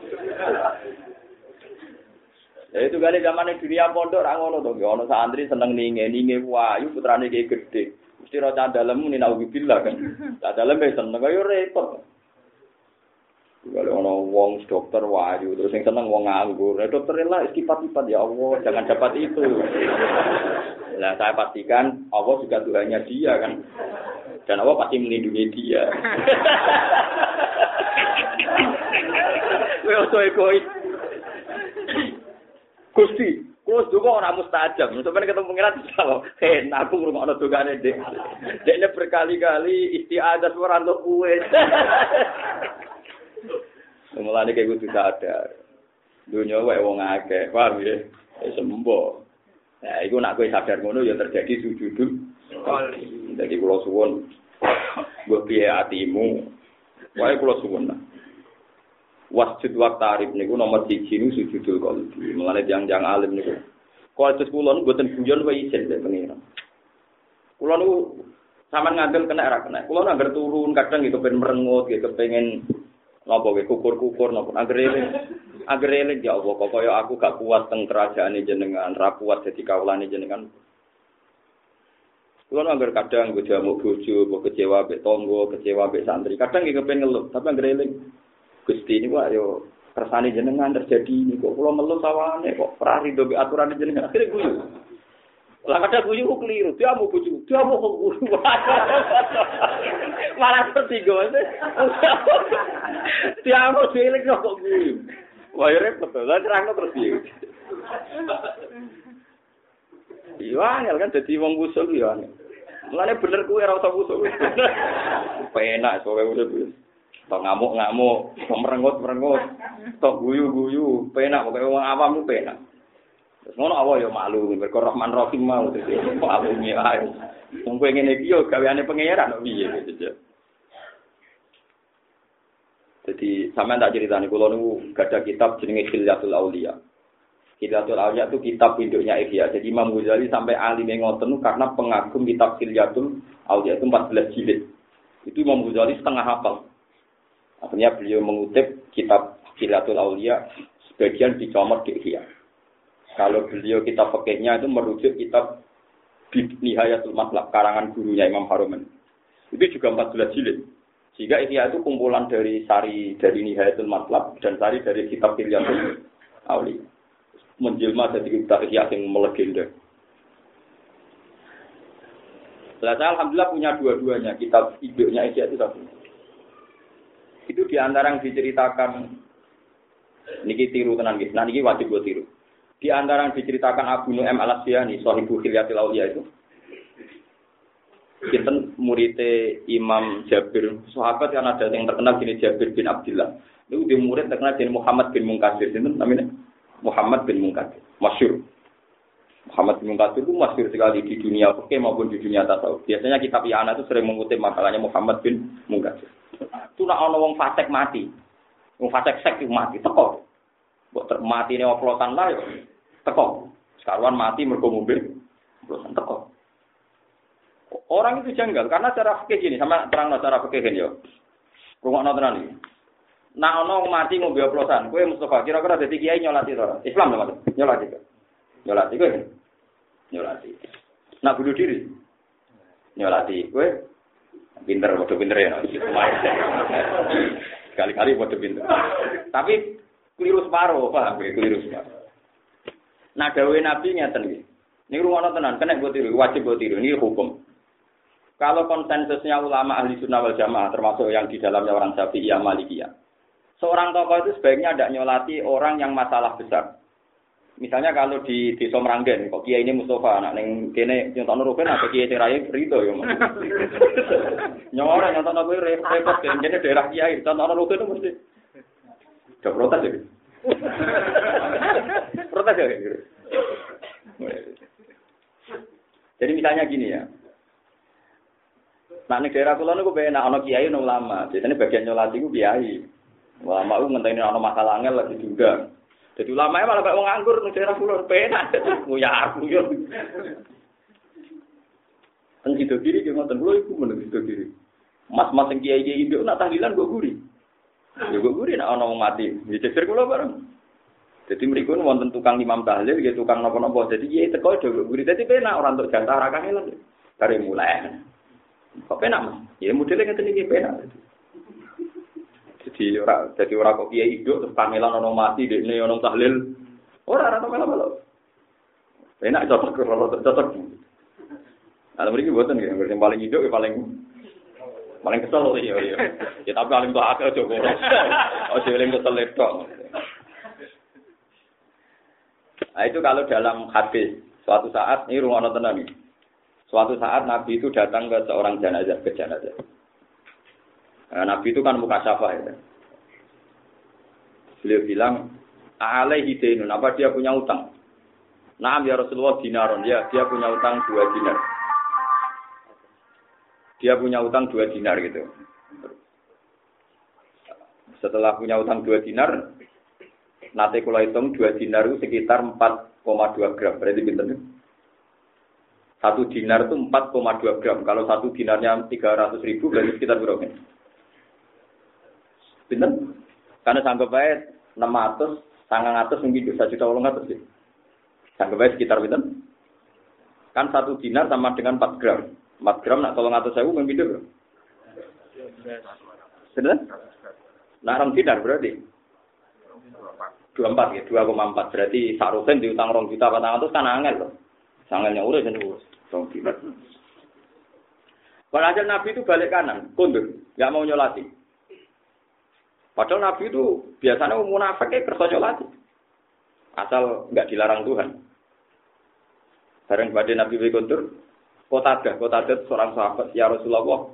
Ya itu kali zaman dunia pondok orang ngono dong. Ya ono santri seneng ninge ninge wayu putrane kayak gede. Mesti roca dalam ini bilang kan. Tak dalam be seneng kaya repot. Kalau ono wong dokter wayu terus yang seneng wong nganggur. Eh dokter lah istipat-ipat ya Allah jangan dapat itu. Nah saya pastikan Allah juga Tuhannya dia kan. Dan Allah pasti melindungi dia. Kowe ojo egois. Gusti, kulo juga ora mustajab. Sampeyan ketemu pengiran sama. Eh, aku ngrungokno dogane Dek. Dekne berkali-kali istiadat ora untuk kuwe. Mulane kayak kudu sadar. Dunia wae wong akeh, paham ya? Ya sembuh. Nah, iku nak kowe sadar ngono ya terjadi sujudul Jadi kula suwun mbok piye atimu. Wae kula suwun. Wasjud wa tarif niku nomor 1 niku sujudul qalbi. Mulane jang-jang alim niku. Kualitas kula niku mboten guyon wae isin dek pengiran. Kula niku sampean ngambil kena ra kena. Kula nang turun kadang gitu kepen merengut, gitu kepengen napa ge kukur-kukur napa anggere eling anggere eling ya Allah kok kaya aku gak kuat teng kerajaane jenengan ra kuat dadi kawulane jenengan Kulo anggar kadang gue jamu bojo, gue kecewa be tonggo, kecewa be santri. Kadang gue kepengen ngeluh, tapi anggar eling. Gusti ini wah yo kersane jenengan terjadi ini kok kulo ngeluh sawane kok prari do be aturan jenengan. Akhirnya gue lah kadang guyu keliru, dia mau bojo, dia mau guyu. Malah tertinggal. Dia mau cilik kok guyu. Wah, repot. Lah terang terus piye? Iya, kan dadi wong usul ya. Mulane bener kuwi ora usah usul. Penak kowe urip. Tok ngamuk-ngamuk, tok merengut-merengut, tok guyu-guyu, penak pokoke wong awam ku penak. Terus ngono awak ya malu, mergo Rahman Rahim mau dadi malu ae. Wong kowe ngene iki yo gaweane pangeran kok piye gitu. Jadi sampean tak ceritani kula niku gadah kitab jenenge Khilyatul Auliya. Khilyatul Auliya itu kitab induknya Ihya. Jadi Imam Ghazali sampai alim ngoten karena pengagum kitab Khilyatul Auliya itu 14 jilid. Itu Imam Ghazali setengah hafal. Akhirnya beliau mengutip kitab Khilyatul Auliya sebagian dicomot di Ihya. Kalau beliau kitab fakihnya itu merujuk kitab Nihayatul Matlab, karangan gurunya Imam Haruman. Itu juga 14 jilid. Sehingga Ihya itu kumpulan dari sari dari Nihayatul Matlab dan sari dari kitab Hilyatul Auli. Menjelma jadi kitab Ihya yang melegenda. Saya alhamdulillah punya dua-duanya. Kitab hidupnya Ihya itu satu. Itu di antara yang diceritakan niki tiru tenan gitu. Nah niki wajib buat tiru. Di antara yang diceritakan Abu Nu'aim al Asfiani, Sohibu Khilyatil Aulia itu, kita muridnya Imam Jabir, sahabat yang ada yang terkenal gini Jabir bin Abdullah. Itu di murid terkenal gini Muhammad bin Mungkasir, itu namanya Muhammad bin Mungkasir, masyur. Muhammad bin Mungkasir itu masyur sekali di dunia oke maupun di dunia tasawuf. Biasanya kitab Yana itu sering mengutip makalahnya Muhammad bin Mungkasir. Itu nak ono wong fasek mati, wong fasek sek mati, teko. Buat mati ini oplosan lah ya. Teko. Sekarang mati mergo mobil. Oplosan teko. Orang itu janggal karena cara fikih gini sama terang cara fikih ini yo. Rumah tenan iki. Nah ono mati ngombe oplosan, kowe Mustafa kira-kira dadi kiai nyolati ora? Islam to, Mas? Nyolati kok. Nyolati kowe. Nyolati. Nak bunuh diri. Nyolati kowe. Pinter, bodoh pinter ya. Sekali-kali bodoh pinter. Tapi keliru separuh, paham ya, keliru separuh. Nah, dawe Nabi ngeten iki. Ini rumah tenan, kena buat tiru, wajib buat tiru, ini hukum. Kalau konsensusnya ulama ahli sunnah wal jamaah, termasuk yang di dalamnya orang syafi'iyah malikiyah. Seorang tokoh itu sebaiknya tidak nyolati orang yang masalah besar. Misalnya kalau di di Somranggen, kok kiai ini Mustafa, anak neng kene nyontok rugen atau kiai cerai Rido ya. Nyora nyontok rugen repot, jadi daerah kiai, nyontok rugen itu mesti Gak protes ya? protes ya? Jadi misalnya gini ya. Nah, ini daerah kulon itu benar, anak kiai no ulama. Biasanya bagian nyolati itu kiai. Ulama itu ngenteni anak masalah angel lagi juga. Jadi ulama malah kayak orang nganggur di daerah kulon benar. Ya aku yo. Kan sido kiri dia ngoten kulo iku meneng sido kiri. Mas-mas yang kiai-kiai itu nak tahlilan gue guri. Ya gue gurih nak ono mati. Ya cecer kula bareng. Jadi mereka wonten tukang imam tahlil, ya tukang nopo-nopo. Jadi ya teko do gurih. Jadi penak orang untuk jantah rakane lah. Dari mulai. Kok penak mas? Ya modelnya ngeten iki penak. Jadi ora jadi ora kok kiai hidup terus pamelan ono mati dekne ono tahlil. Ora ora melo-melo. Penak cocok cocok cocok. Nah, mereka buatan yang paling hidup, yang paling Paling kesel iya iya. Ya tapi paling tuh akal coba. Oh paling kesel itu. Nah itu kalau dalam hadis suatu saat ini rumah nonton nih. Suatu saat Nabi itu datang ke seorang jenazah ke jenazah. Nah, Nabi itu kan muka syafa ya. Beliau bilang, alaihi dainun, apa dia punya utang? Nah, ya Rasulullah dinaron, ya dia punya utang dua dinar dia punya utang dua dinar gitu. Setelah punya utang dua dinar, nanti kalau hitung dua dinar itu sekitar 4,2 gram. Berarti pinter Satu dinar itu 4,2 gram. Kalau satu dinarnya 300 ribu, berarti sekitar berapa? Pinter? Karena sanggup baik 600, sangat atas mungkin bisa juta ulang atas sih. Sanggup baik sekitar pinter? Kan satu dinar sama dengan 4 gram. 4 gram nak tolong atau saya umum hidup. Sudah? Nah, ram dinar berarti. 24 ya, 2,4 berarti sarusen diutang rong juta patang atus kan angel loh. Sangelnya urus dan urus. Rong dinar. Padahal Nabi itu balik kanan, kundur, nggak mau nyolati. Padahal Nabi itu biasanya munafik ya kerja nyolati. Asal nggak dilarang Tuhan. Bareng pada Nabi Bekuntur, Kota ada, kota ada seorang sahabat, ya Rasulullah,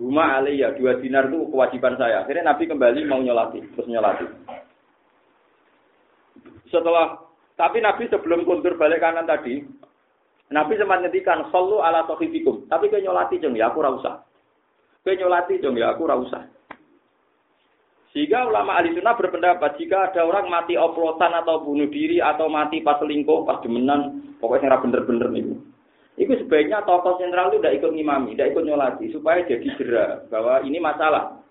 rumah ya dua dinar itu kewajiban saya. Akhirnya Nabi kembali mau nyolati, terus nyolati. Setelah, tapi Nabi sebelum kuntur balik kanan tadi, Nabi sempat ngetikan, solu ala tohifikum. Tapi ke nyolati jeng, ya aku rausa. Ke nyolati jeng, ya aku rausa. Sehingga ulama ahli sunnah berpendapat jika ada orang mati oplosan atau bunuh diri atau mati pas selingkuh, pas demenan, pokoknya bener-bener nih. Itu sebaiknya tokoh sentral itu tidak ikut ngimami, tidak ikut nyolati, supaya jadi jerah bahwa ini masalah.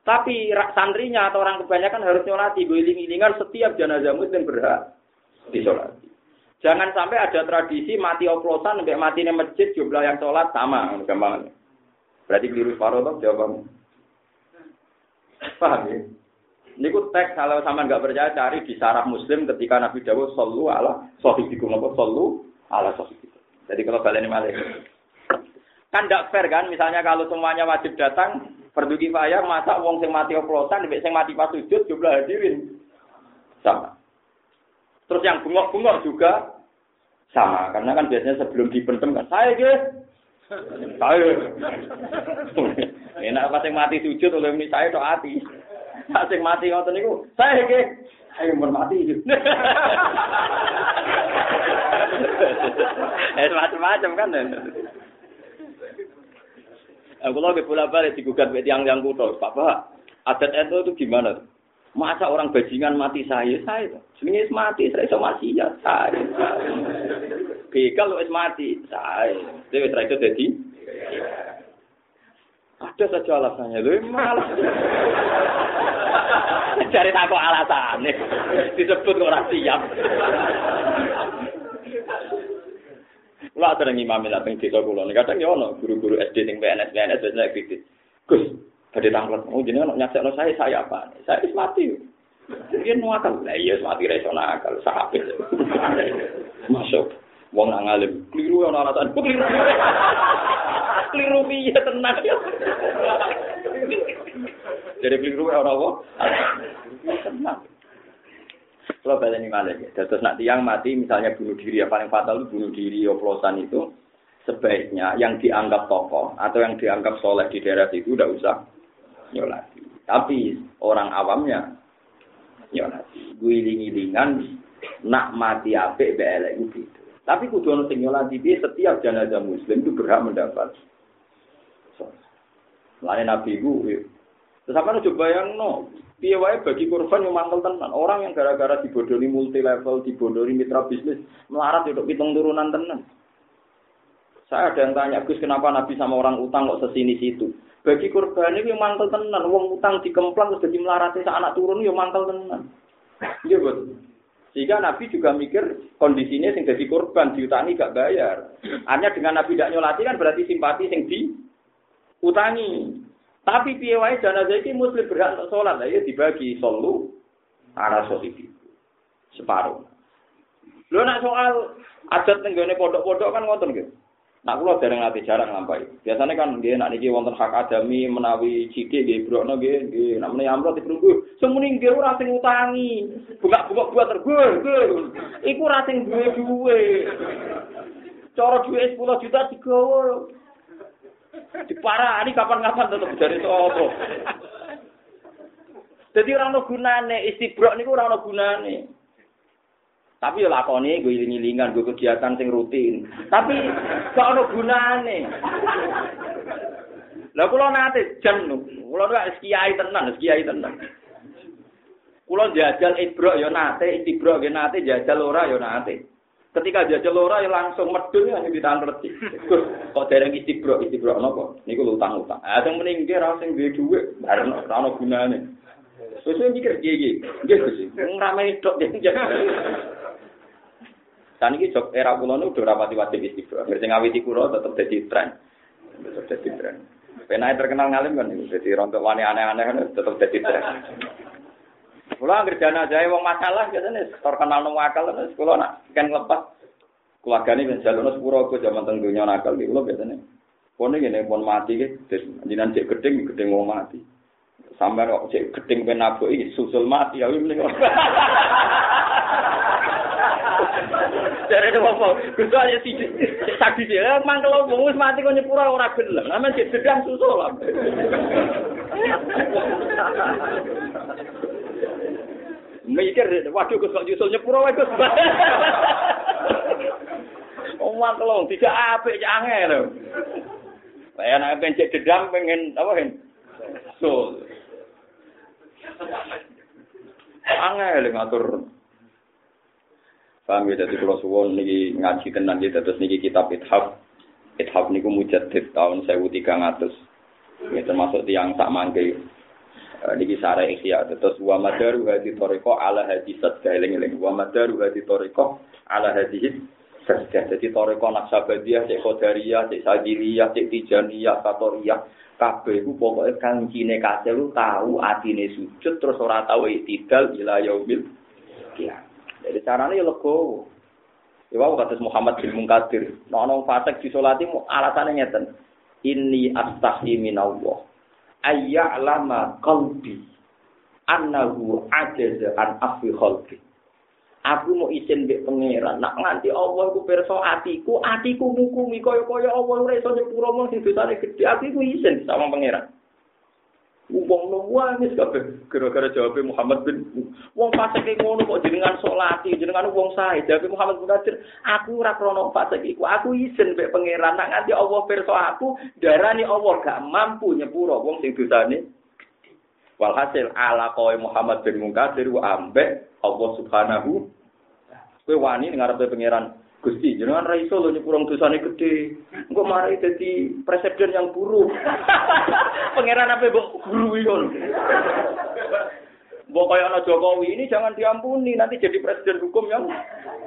Tapi santrinya atau orang kebanyakan harus nyolati, guling-gilingan setiap jenazah muslim berhak disolati. Jangan sampai ada tradisi mati oplosan sampai mati masjid jumlah yang sholat sama, gampang. Berarti keliru separuh jawabannya. Paham ya? Ini ku teks kalau sama nggak percaya cari di saraf Muslim ketika Nabi Dawud solu ala sohibikum apa solu ala sohibikum. Jadi kalau kalian malah kan tidak fair kan? Misalnya kalau semuanya wajib datang, Fardu kifayah masa wong sing mati oplosan mbek sing mati pas sujud jumlah hadirin sama. Terus yang bungok-bungok juga sama karena kan biasanya sebelum dipendem kan saya guys saya enak pas yang mati sujud oleh ini saya tok hati pas yang mati ngoten niku saya guys ayo mun mati eh macam-macam kan Aku lagi bola balik digugat ke tiang-tiang kuto. Papa, adat itu itu gimana? Masa orang bajingan mati saya, saya itu. Sebenarnya mati, saya bisa mati ya, saya. Begal lu mati, saya. Setelah itu jadi. Ada saja alasannya, lu malah. Cari tahu alasannya. Disebut orang siap. Kula ada ngimami lah teng desa kula. Kadang ya ono guru-guru SD ning PNS PNS biasanya kritis. Gus, badhe tanglet. Oh jenengan nyaksekno saya saya apa? Saya wis mati. Mungkin mau akal. Lah iya mati ra iso nakal, sahabat. Masuk. Wong nang alim, keliru ono alasan. Keliru. Keliru piye tenang ya. Jadi keliru ono apa? Tenang. Kalau ini malah ya. Terus nak tiang mati misalnya bunuh diri yang paling fatal itu bunuh diri oplosan itu sebaiknya yang dianggap tokoh atau yang dianggap soleh di daerah itu udah usah nyolati. Tapi orang awamnya nyolati. Guling-gilingan nak mati apik belek itu. Tapi kudu ono sing nyolati setiap jenazah muslim itu berhak mendapat. Lain Nabi itu, terus apa coba yang no, Piye bagi korban yang mangkel tenan. Orang yang gara-gara dibodoni multi level, dibodoni mitra bisnis, melarat untuk hitung turunan tenan. Saya ada yang tanya, Gus kenapa Nabi sama orang utang kok sesini situ? Bagi korban ini yang mangkel tenan, uang utang dikemplang terus jadi melarat anak turun yang mangkel tenan. Iya betul. Sehingga Nabi juga mikir kondisinya sing jadi korban diutangi gak bayar. Hanya dengan Nabi tidak nyolati kan berarti simpati sing di utangi. Tapi piye wae jenazah iki muslim berhak untuk sholat, ya dibagi solu arah sohibi. Separuh. Lho nak soal adat tenggone pondok-pondok kan ngoten nggih. Nak kula dereng ati jarang lampahi. Biasanya kan nggih nak niki wonten hak adami menawi cidik nggih brokno nggih nggih nak menawi amplop diperunggu. Semuni nggih ora sing utangi. Buka-buka buat tergur. Iku ora sing duwe duwe. Cara duwe 10 juta digawa. ini kapan-kapan tetap dari sopo. Jadi orang no gunane istibrok niku orang no gunane. Tapi ya lakoni gue iling-ilingan gue kegiatan sing rutin. Tapi gak ono gunane. Lah kula nate jam nu. Kula nek kiai tenan, kiai tenan. Kula jajal ibrok ya nate, istibrok ya nate, jajal ora ya nate. Ketika jajal ora ya langsung medul ya ditahan reti. Kok dereng istibro, istibro napa? Niku utang-utang. Ah sing mending nggih ra sing duwe dhuwit, bareng ora ono gunane. Wis mikir piye iki? Nggih Gus. Ngrame tok Dan ini jok era kula nu udah rapati wajib istibro. Ngerti ngawiti kula tetep dadi tren. Tetep dadi tren. Penai terkenal ngalim kan, jadi rontok wani aneh-aneh tetep dadi tren. Kula anggere jenazah wong masalah biasane terkenal nang akal terus kula nak kan lepas keluargane ben jalono sepuro ke jaman teng donya nakal kula biasane. Pone ngene pon mati ki jenengan cek gedeng gedeng wong mati. Sampai kok cek gedeng iki susul mati ya mending. Dari itu apa? Gusto aja sih, saksi sih. Emang kalau wis mati kok nyepura ora gelem. Namanya cek gedang susul. mikir waduh Gus kok nyusul nyepuro wae Gus. Omong kelong tidak apik ya angel. Lah nek pencet dedam pengen apa hen? So. Angel ngatur. Paham ya, jadi kalau suwon niki ngaji tenan ya, terus niki kitab ithaf. Ithaf niku mujaddid tahun 1300. Ya termasuk tiang tak mangke. Niki sare ikhya. Terus wa madaru hadi toriko ala hadi sadqa eling-eling wa madaru hadi toriko ala hadi sadqa jadi toriko naksabadiyah cek qadariyah cek sadiriyah cek tijaniyah satoriyah kabeh iku pokoke kancine kasih lu tahu atine sujud terus ora tahu iktidal ila yaumil kiamat jadi caranya ya legowo wau kados Muhammad bin Munkadir, nek ana fasik disolati alasane ngeten. Inni astahi minallah. Ayya'lama qalbi annahu ajaza an afi khalqi. Aku mau izin mbek pangeran. Nak nganti Allah ku pirsa atiku atiku ngukumi kaya-kaya Allah iso nyepuro mung sing dosane gedhe atiku izin sama pangeran Wong nangis kabeh. Gara-gara jawab Muhammad bin wong fasik ngono kok jenengan salati jenengan wong sae. Jawab Muhammad bin Qadir aku ora krono fasik iku. Aku izin mbek pangeran. Nak nganti Allah pirsa aku darani Allah gak mampu nyepuro wong sing dosane. Walhasil ala kowe Muhammad bin Munkadir ambek Allah Subhanahu kowe wani ngarepe pangeran Gusti, jenengan ra iso lho nyepurang dosane gede. Engko mari dadi presiden yang buruk. Pangeran apa mbok guru iki Mbok kaya ana Jokowi ini jangan diampuni, nanti jadi presiden hukum yang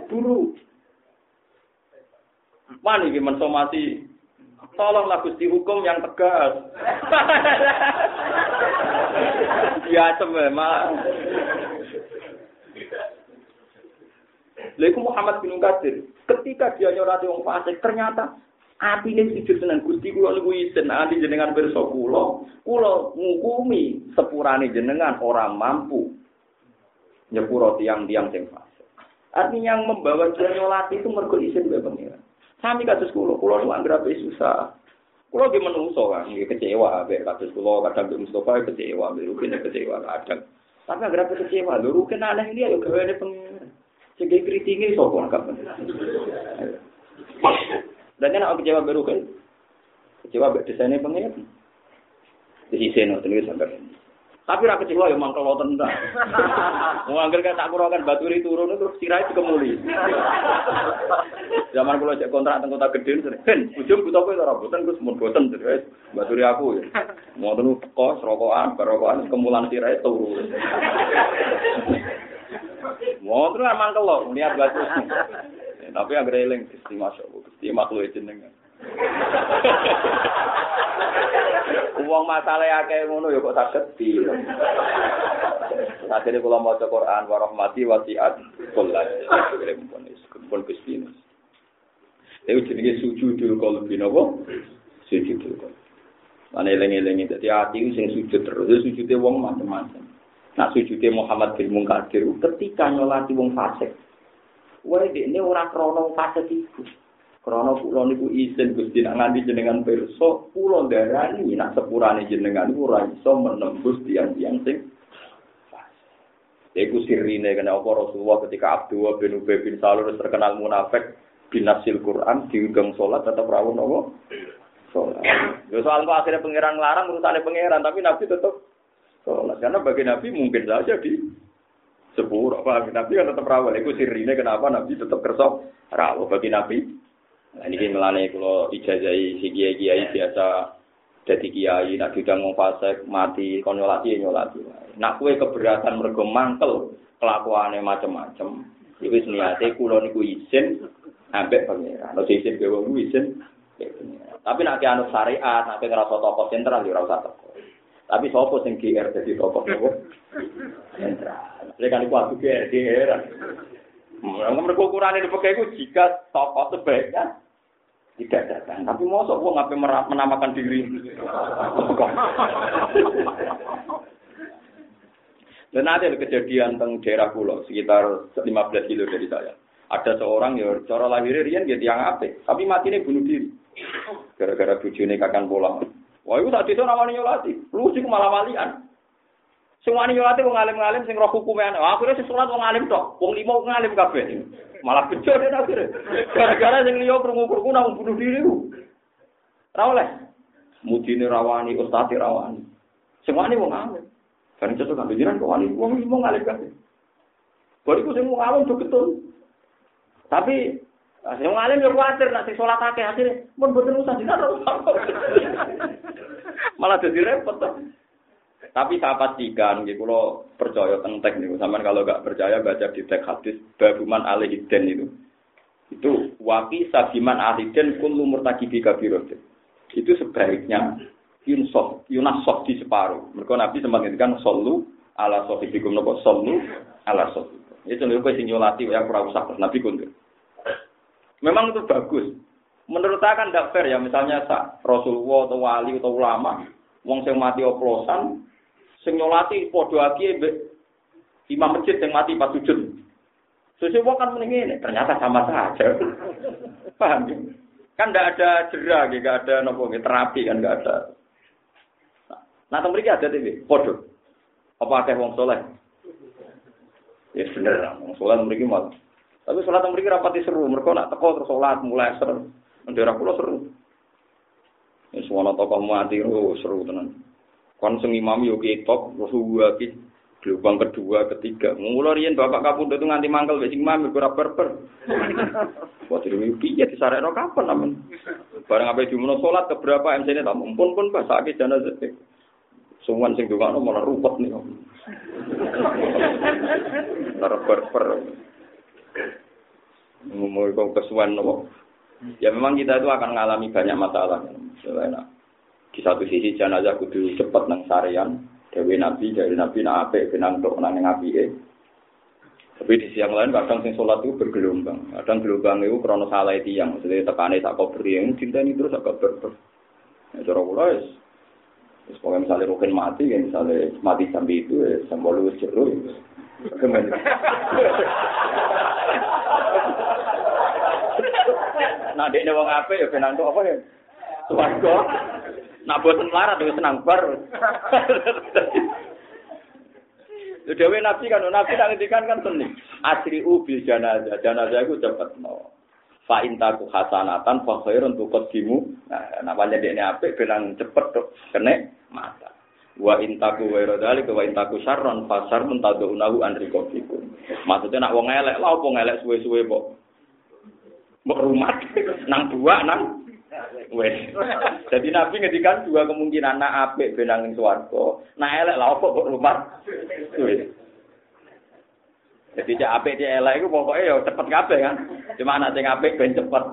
buruk. Mana ini mensomasi Tolonglah Gusti hukum yang tegas. Biasa memang. Lalu Muhammad bin Qadir, ketika dia nyorati wong fasik, ternyata hati ini sujud dengan Gusti kula niku isin jenengan pirsa kula, kula ngukumi sepurane jenengan orang mampu nyepuro tiang-tiang sing fasik. Artinya yang membawa dia nyolati itu mergo isin wae pengiran. Sami kados kula, kula nu anggere susah. Kulo ge menungso kan, ge kecewa ambek kados kula kadang mbek Mustofa kecewa, Rukin kecewa kadang. Tapi anggere kecewa, lho Rukin aneh ini ayo gaweane pengiran. Sing kritinge sapa kapan. Dan nek aku kecewa baru kan. Kecewa desainnya pengen. Di sisi no tulis sampai. Tapi ra kecewa ya mangkel wonten ta. Wong angger tak kurangan baturi turun terus sirai kemuli. Zaman kula cek kontrak teng kota gede ben ujung butuh kowe ora boten Gus mun boten terus baturi aku ya. Mau tenu kos rokokan barokokan kemulan sirai turu. Mau terus emang kalau niat batu. Tapi yang eling Gusti Masya Allah, Gusti makhluk jenengan. Uang masalah akeh ngono ya kok tak sedih. Akhirnya kalau mau Quran warahmati wasiat kullah. Pun Gusti. Itu jenenge sujudul qalbi napa? Sujudul qalbi. Mana eling-eling dadi ati sing sujud terus, sujude wong macam-macam. Nak sujudnya Muhammad bin Munkadir ketika nyolati wong fasik. Wah, ini orang krono fasik itu. Krono pulau niku izin gusti nak nganti jenengan perso, pulau darani nak sepurane jenengan niku ora iso menembus tiang-tiang sing Iku sirine kena apa Rasulullah ketika Abdullah bin Ubay bin Salul terkenal munafik binasil Quran diundang sholat tetap rawon apa? Sholat. Ya soal akhirnya pangeran larang urusane pangeran tapi Nabi tetap sholat. Karena bagi Nabi mungkin saja di sepuluh apa Nabi kan tetap rawat. Itu sirine kenapa Nabi tetap kerso rawat bagi Nabi. Nah, ini melane kalau ijazai si kiai kiai biasa jadi kiai nak tidak mau fasek mati kon nyolati nyolati. Nak kue keberatan mergo mangkel kelakuannya macam-macam. Wis niate kula niku izin ambek pangeran. Nek izin gawe izin Tapi nak anu syariat, nak ngerasa tokoh sentral ya ora usah tokoh. Tapi sopo sing GR jadi tokoh nopo? Sentral. Lha kan iku aku GR GR. Mereka ukuran ini pakai itu jika tokoh sebaiknya tidak datang. Tapi mosok gua ngapain menamakan diri? Dan ada kejadian tentang daerah pulau sekitar 15 kilo dari saya. Ada seorang ya cara lahirnya Rian dia tiang ape, tapi mati ini bunuh diri. Gara-gara bujune kakan bola. Wah, itu tadi itu namanya nyolati. Lu sih malah walian. Sing wani nyolati wong alim-alim sing roh hukume ana. Akhire sing salat wong alim tok. Wong lima wong alim kabeh. Malah bejo dene akhire. Gara-gara sing liya krungu-krungu nang bunuh diri ku. Ora oleh. Mudine rawani, ustadi rawani. Sing wani wong alim. Kan cocok kan jiran kok wani wong lima alim kabeh. Bariku sing wong alim betul. Tapi Sing ngalim yo kuwatir nek sing salat akeh akhire mun boten usah dina Malah dadi repot. Tapi saya pastikan, gitu kalau percaya tentang teknik, sama kalau nggak percaya baca di teks hadis babuman alihiden itu. Itu wapi sabiman alihiden kullu murtakibi kabirotin. Itu sebaiknya yunsof, yunasof di separuh. Mereka Nabi sempat ngendikan solu ala sohibikum nopo solu ala sohibikum. Itu nih gue nyolati ya kurang usah Nabi kundur. Memang itu bagus. Menurut saya kan tidak fair ya, misalnya sa, Rasulullah atau wali atau ulama, wong sing mati oplosan, sing nyolati podo lagi imam masjid yang mati pas sujud. Sesuai kan mending ini, ternyata sama saja. Paham ya? Kan tidak ada jerah, tidak ada nopo terapi kan tidak ada. Nah, temen ada TV, podo. Apa ada wong soleh? Ya bener, wong soleh mereka mau. Tapi sholat mereka rapati seru, mereka nak teko terus sholat mulai seru. Daerah kula seru. Semua tokoh mati oh, seru tenan. Kon sing imam yo ketok terus ki gelombang kedua, ketiga. Mulai riyen bapak kapundhut itu nganti mangkel wis imam ora berber. Wah dhewe piye disarekno kapan namen. Bareng ape dimuno salat keberapa MC-ne tak mumpun pun basake jenazah. Sungan sing dongakno malah rupet nih. Ora berber. Kok kesuwen nopo. Ya memang kita itu akan mengalami banyak masalah. Misalnya, di satu sisi jenazah kudu cepat nang sarian, dewi nabi dari nabi nak ape benang untuk nang api Tapi di siang lain kadang sing sholat itu bergelombang. Kadang gelombang itu krono salah itu yang maksudnya tekane tak kau beri yang cinta ini terus agak ber Ya cara kula wis wis pokoke misale rukin mati ya misalnya mati sampai itu ya sampai lu jeru. Nah, dekne wong apik ya ben apa ya? Swarga. Nak boten melarat wis senang bar. Dewe nabi kan, nabi nak ngendikan kan seni. Asri ubil janazah, janazah itu cepet no. Fa intaku hasanatan fa khairun tuqaddimu. Nah, namanya dekne apik bilang cepet tuh kene mata. Wa intaku wa rodali wa intaku syarron fa syarrun tad'unahu an riqabikum. Maksudnya nak wong elek lah apa ngelek suwe-suwe kok. Mbok rumah nang dua nang wes. Jadi Nabi ngedikan dua kemungkinan nak apik benang ning swarga, nak elek lah kok mbok rumah. Wes. Jadi cek apik cek elek iku pokoke ya cepet kabeh kan. Cuma nak sing apik ben cepet.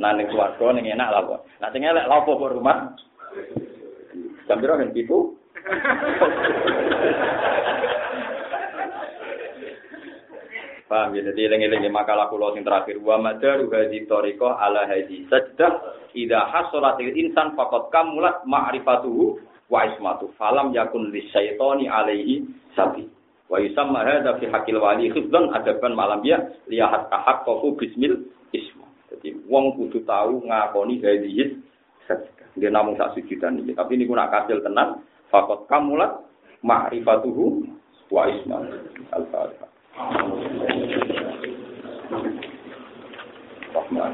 Nah ning swarga ning enak lah kok. Nak sing elek lah kok rumah. Jam piro kan pitu? Paham ya, jadi eling-eling makalah kula sing terakhir. Wa madaru hadhi tariqah ala hadhi sajdah. Idza hasolatil insan faqad kamulat ma'rifatuhu wa ismatu. Falam yakun lisyaitani alaihi sabi. Wa yusamma hadza fi haqqil wali khifdan adaban malam ya lihat tahaqqaqu bismil isma. Jadi wong kudu tahu ngakoni hadhi sajdah dia namung sak sujudan iki. Tapi niku nak kasil tenan faqad kamulat ma'rifatuhu wa ismatu al-fatihah Rahman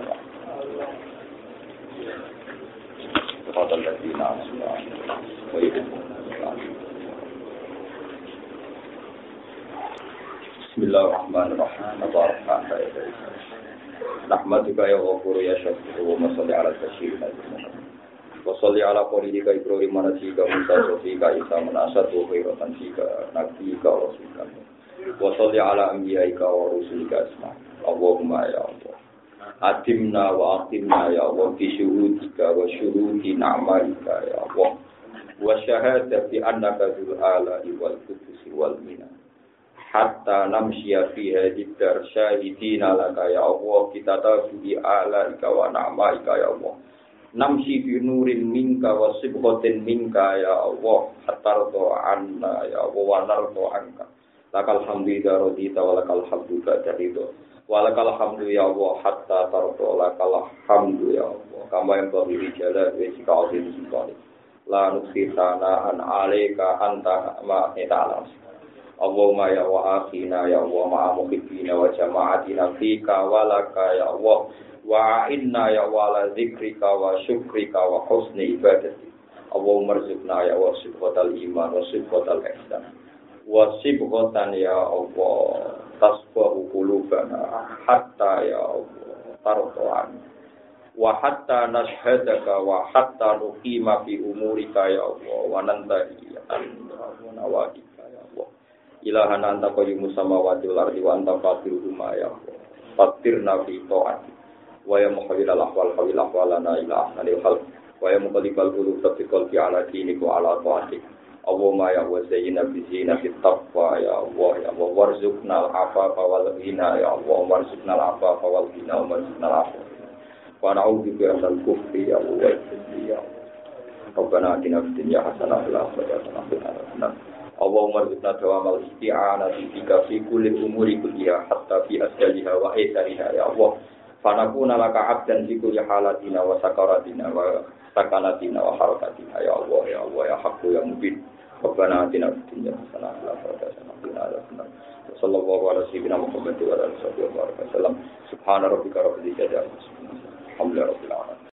Bismillahirrahmanirrahim. Nahmaduka ya ghafur ya syakur wa salli ala salli ala qalidika ibrahim manasika musa sofika isa manasat wa khairatan sika nabiyika wa rasulika wa salli ala anbiyaika wa rusulika asma Allahumma ya Allah. Adimna wa aktimna ya Allah fi syuhudika wa syuhudi na'maika ya Allah. Wa syahadati annaka dzul ala'i wal qudusi wal mina hatta namshiya fi hadhihi dar syahidina laka ya Allah. Kita tahu bi alaika wa na'maika ya Allah namshi fi nurin minka wa sibghatin minka ya Allah hatta anna ya Allah wa nardo anka. Lakal hamdu idza radita wa lakal hamdu ba'da ridho wa lakal hamdu ya Allah hatta tarda lakal hamdu ya Allah. Kama yang bagi rijala wa sika azim sikali la nuksi sana an alaika anta ma ta'lam Allahumma ya wa akhina ya Allah ma'a muhibbina wa jama'atina fika wa ya Allah wa inna ya wa la zikrika wa syukrika wa husni ibadati Allahumma rizukna ya wa sifat iman wa sifat ihsan wasib khotan ya Allah tasbahu qulubana hatta ya Allah tardoan wa hatta nashhadaka wa hatta nuqima fi umurika ya Allah wa nantahi nawahika ya Allah. Ilahan anta qayyumus samawati wal ardi wa anta ya Allah. Fatirna fi ta'ati. Wa ya muhawwil al ahwal hawil ahwalana ila ahsanil khalq. Wa ya muqallibal qulub tsabbit qalbi ala dinik wa ala ta'atik. Allahumma ya wa zayyina bi zinatit taqwa ya Allah ya Allah warzuqna al-afafa wal ghina ya Allah warzuqna al-afafa wal ghina wa warzuqna al-afafa wa na'udzu bika minal kufri ya Allah ya Allah Rabbana atina fid dunya hasanah wa fil akhirati hasanah wa qina Allahumma rizqna dawamal isti'anati bika fi kulli umuri kulliha hatta fi asjaliha wa aisariha ya Allah fanakuna laka abdan fi kulli halatina wa sakaratina wa sakanatina wa harakatina. Ya Allah ya Allah ya haqqu ya mubin. Rabbana atina fid hasanah wa fil akhirati Sallallahu ala sayyidina Muhammad wa ala alihi wa wa sallam. Subhana rabbika rabbil izzati amma yasifun Alhamdulillah rabbil alamin